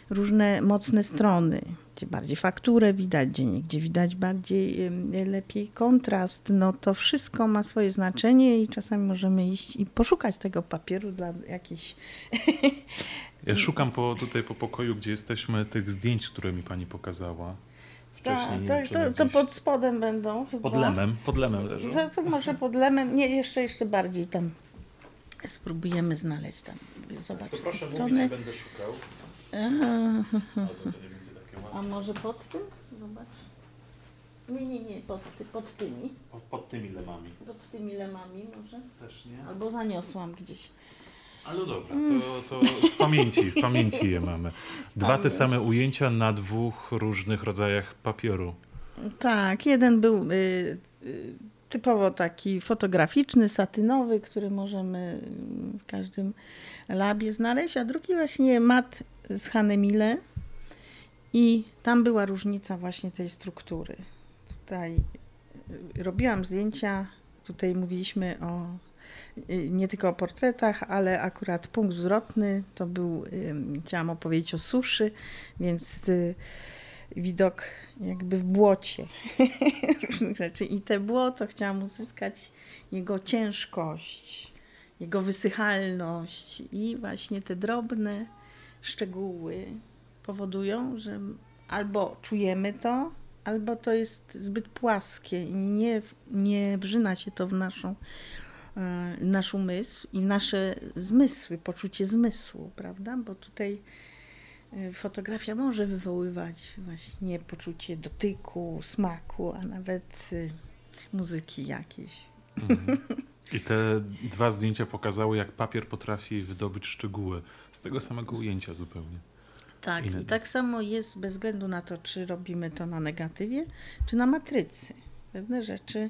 różne mocne strony, gdzie bardziej fakturę widać, gdzie gdzie widać bardziej lepiej kontrast. No to wszystko ma swoje znaczenie i czasami możemy iść i poszukać tego papieru dla jakiejś Ja szukam po, tutaj po pokoju, gdzie jesteśmy, tych zdjęć, które mi pani pokazała. Tak, tak to, to, pod spodem będą chyba. Pod lemem, pod lemem leżą. To, to może pod lemem, nie, jeszcze, jeszcze bardziej tam spróbujemy znaleźć tam. Zobacz to proszę strony. Mówić, będę szukał. A może pod tym? Zobacz. Nie, nie, nie, pod, pod tymi. Pod, pod tymi lemami. Pod tymi lemami może? Też nie. Albo zaniosłam gdzieś. Ale dobra, to, to w pamięci, w pamięci je mamy. Dwa te same ujęcia na dwóch różnych rodzajach papieru. Tak, jeden był y, y, typowo taki fotograficzny, satynowy, który możemy w każdym labie znaleźć, a drugi właśnie mat z Hanemile i tam była różnica właśnie tej struktury. Tutaj y, robiłam zdjęcia, tutaj mówiliśmy o nie tylko o portretach, ale akurat punkt zwrotny to był, chciałam opowiedzieć o suszy, więc y, widok jakby w błocie różnych rzeczy. I te błoto chciałam uzyskać jego ciężkość, jego wysychalność i właśnie te drobne szczegóły powodują, że albo czujemy to, albo to jest zbyt płaskie i nie, nie wrzyna się to w naszą nasz umysł i nasze zmysły, poczucie zmysłu, prawda? Bo tutaj e, fotografia może wywoływać właśnie poczucie dotyku, smaku, a nawet e, muzyki jakiejś. Mhm. I te dwa zdjęcia pokazały, jak papier potrafi wydobyć szczegóły z tego samego ujęcia zupełnie. Tak, i tak samo jest bez względu na to, czy robimy to na negatywie, czy na matrycy. Pewne rzeczy Y,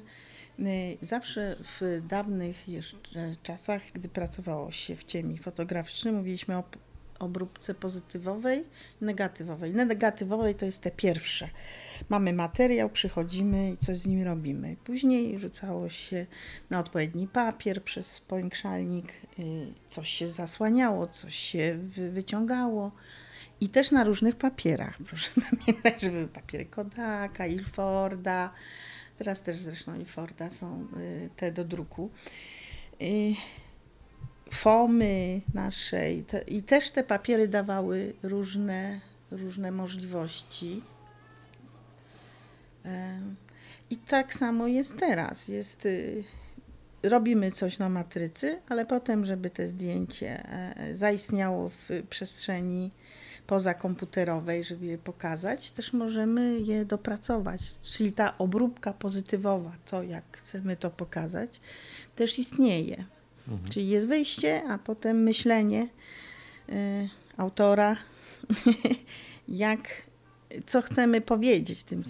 zawsze w dawnych jeszcze czasach, gdy pracowało się w ciemi fotograficznej, mówiliśmy o obróbce pozytywowej, negatywowej. Negatywowej to jest te pierwsze. Mamy materiał, przychodzimy i coś z nim robimy. Później rzucało się na odpowiedni papier przez powiększalnik, y, coś się zasłaniało, coś się wyciągało I też na różnych papierach. Proszę pamiętać, że były papiery Kodaka, Ilforda. Teraz też zresztą Ilforda są y, te do druku. Y, Fomy naszej. Te, I też te papiery dawały różne, różne możliwości. E, I tak samo jest teraz. Jest, y, robimy coś na matrycy, ale potem, żeby te zdjęcie e, zaistniało w przestrzeni pozakomputerowej, żeby je pokazać, też możemy je dopracować. Czyli ta obróbka pozytywowa, to jak chcemy to pokazać, też istnieje. Mhm. Czyli jest wyjście, a potem myślenie y, autora, jak, co chcemy powiedzieć, tym,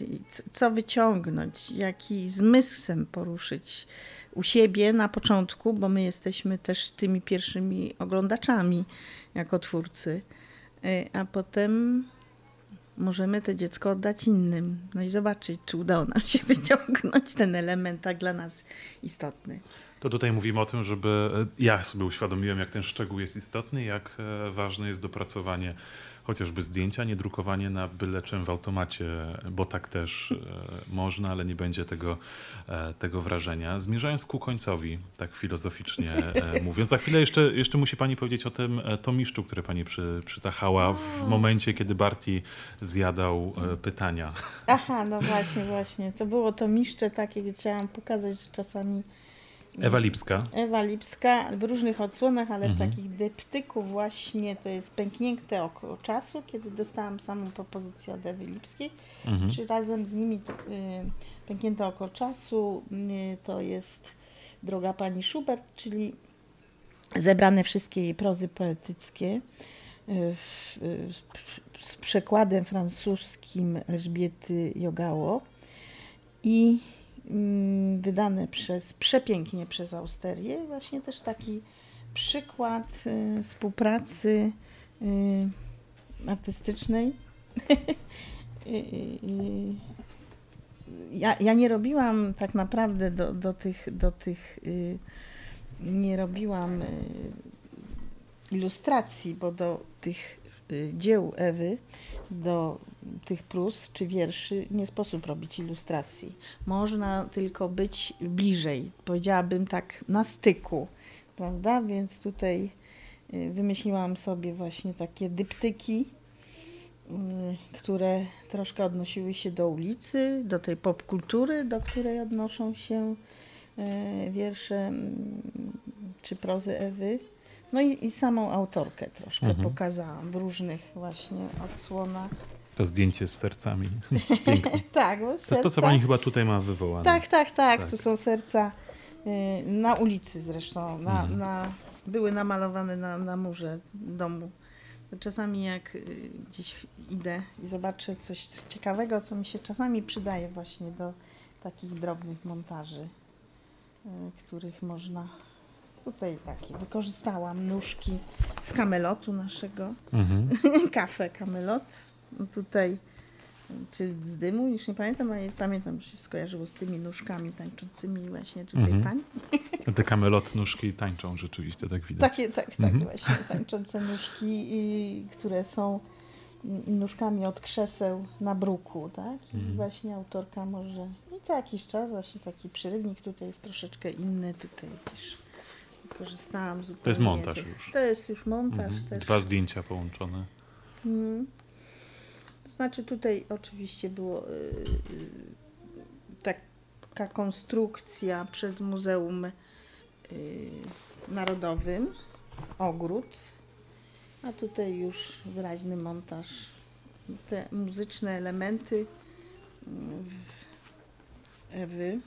co wyciągnąć, jaki zmysł chcemy poruszyć u siebie na początku, bo my jesteśmy też tymi pierwszymi oglądaczami jako twórcy, a potem możemy to dziecko oddać innym. No i zobaczyć, czy udało nam się wyciągnąć ten element tak dla nas istotny. To tutaj mówimy o tym, żeby ja sobie uświadomiłem, jak ten szczegół jest istotny, jak e, ważne jest dopracowanie chociażby zdjęcia, nie drukowanie na byle czym w automacie, bo tak też e, można, ale nie będzie tego, e, tego wrażenia. Zmierzając ku końcowi, tak filozoficznie mówiąc, za chwilę jeszcze, jeszcze musi Pani powiedzieć o tym tomiszczu, które Pani przy, przytachała w momencie, kiedy Barti zjadał pytania. Aha, no właśnie, właśnie. To było tomiszcze takie, gdzie chciałam pokazać, że czasami Ewa Lipska. Ewa Lipska w różnych odsłonach, ale mhm. w takich deptyku właśnie to jest pęknięte oko czasu, kiedy dostałam samą propozycję od Ewy Lipskiej, mhm. czy razem z nimi y, pęknięte oko czasu y, to jest Droga Pani Schubert, czyli zebrane wszystkie jej prozy poetyckie y, z przekładem francuskim Elżbiety Jogało i wydane przez, przepięknie przez Austerię. Właśnie też taki przykład y, współpracy y, artystycznej. Y, ja, ja nie robiłam tak naprawdę do, do tych, do tych nie robiłam ilustracji, bo do tych dzieł Ewy, do tych prus czy wierszy nie sposób robić ilustracji. Można tylko być bliżej, powiedziałabym tak, na styku, prawda? Więc tutaj y, wymyśliłam sobie właśnie takie dyptyki, y, które troszkę odnosiły się do ulicy, do tej popkultury, do której odnoszą się y, wiersze mm, czy prozy Ewy. No i, i samą autorkę troszkę mhm. pokazałam w różnych właśnie odsłonach. To zdjęcie z sercami. tak, bo To jest to, co pani chyba tutaj ma wywołane. Tak, tak, tak. tak. To są serca y, na ulicy zresztą. Na, mhm. na, były namalowane na, na murze domu. Czasami jak y, gdzieś idę i zobaczę coś ciekawego, co mi się czasami przydaje właśnie do takich drobnych montaży, y, których można tutaj takie. Wykorzystałam nóżki z kamelotu naszego. Mhm. Kafę kamelot no tutaj, czy z dymu, już nie pamiętam, ale pamiętam, że się skojarzyło z tymi nóżkami tańczącymi właśnie tutaj mhm. pań. Te kamelot nóżki tańczą rzeczywiście, tak widać. Takie, tak, tak, mhm. właśnie, tańczące nóżki, które są nóżkami od krzeseł na bruku, tak? I mhm. właśnie autorka może i co jakiś czas właśnie taki przerywnik tutaj jest troszeczkę inny, tutaj też korzystałam zupełnie. To jest montaż już. To jest już montaż mhm. Dwa zdjęcia połączone. Mhm. Znaczy tutaj oczywiście było y, y, taka konstrukcja przed Muzeum y, Narodowym, ogród, a tutaj już wyraźny montaż, te muzyczne elementy Ewy,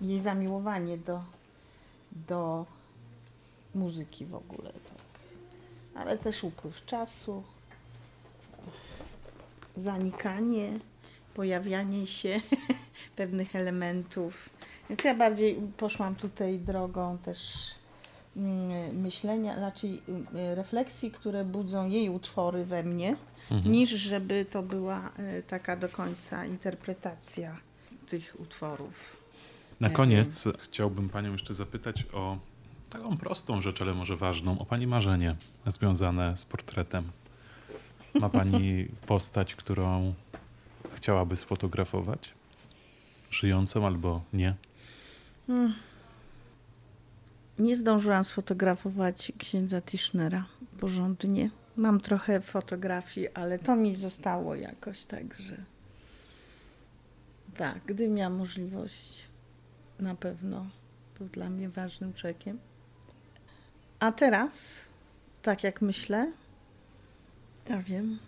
jej zamiłowanie do, do muzyki w ogóle, tak. ale też upływ czasu zanikanie, pojawianie się pewnych elementów. Więc ja bardziej poszłam tutaj drogą też mm, myślenia, raczej mm, refleksji, które budzą jej utwory we mnie, mhm. niż żeby to była e, taka do końca interpretacja tych utworów. Na koniec chciałbym Panią jeszcze zapytać o taką prostą rzecz, ale może ważną, o Pani marzenie związane z portretem. Ma pani postać, którą chciałaby sfotografować? Żyjącą albo nie? Hmm. Nie zdążyłam sfotografować księdza Tischnera porządnie. Mam trochę fotografii, ale to mi zostało jakoś tak, że tak, gdy miałam możliwość, na pewno był dla mnie ważnym czekiem. A teraz, tak jak myślę, ja wiem.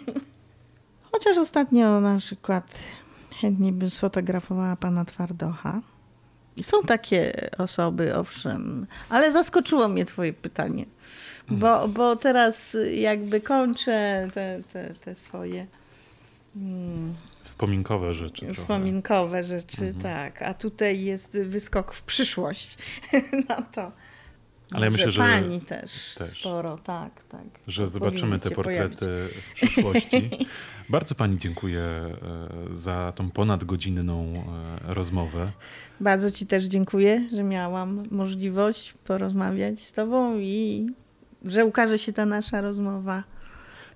Chociaż ostatnio na przykład chętnie bym sfotografowała pana Twardocha. I są takie osoby, owszem, ale zaskoczyło mnie twoje pytanie, bo, bo teraz jakby kończę te, te, te swoje... Hmm, Wspominkowe rzeczy. Wspominkowe trochę. rzeczy, mhm. tak. A tutaj jest wyskok w przyszłość na to. Ale ja myślę, że pani też, też, sporo, tak, tak. Że zobaczymy te portrety pojawić. w przyszłości. Bardzo pani dziękuję e, za tą ponadgodzinną e, rozmowę. Bardzo ci też dziękuję, że miałam możliwość porozmawiać z tobą i że ukaże się ta nasza rozmowa.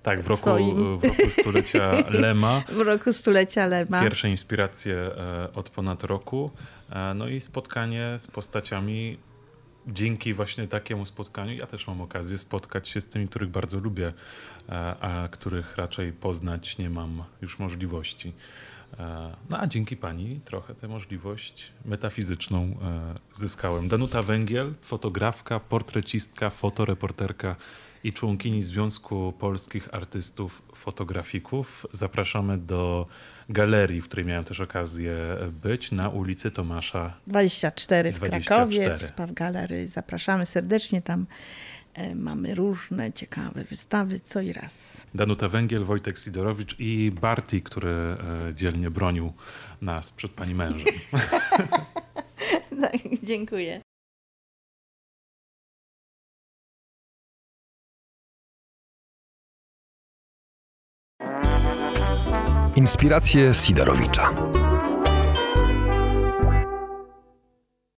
Tak, w roku, w roku stulecia Lema. W roku stulecia Lema. Pierwsze inspiracje e, od ponad roku. No i spotkanie z postaciami dzięki właśnie takiemu spotkaniu ja też mam okazję spotkać się z tymi, których bardzo lubię, e, a których raczej poznać nie mam już możliwości. E, no a dzięki pani trochę tę możliwość metafizyczną e, zyskałem. Danuta Węgiel, fotografka, portrecistka, fotoreporterka i członkini Związku Polskich Artystów Fotografików. Zapraszamy do galerii, w której miałem też okazję być, na ulicy Tomasza 24 w 24. Krakowie, w Spaw Galerii. Zapraszamy serdecznie tam. E, mamy różne ciekawe wystawy, co i raz. Danuta Węgiel, Wojtek Sidorowicz i Barti, który e, dzielnie bronił nas przed pani mężem. tak, dziękuję. Inspiracje Sidorowicza.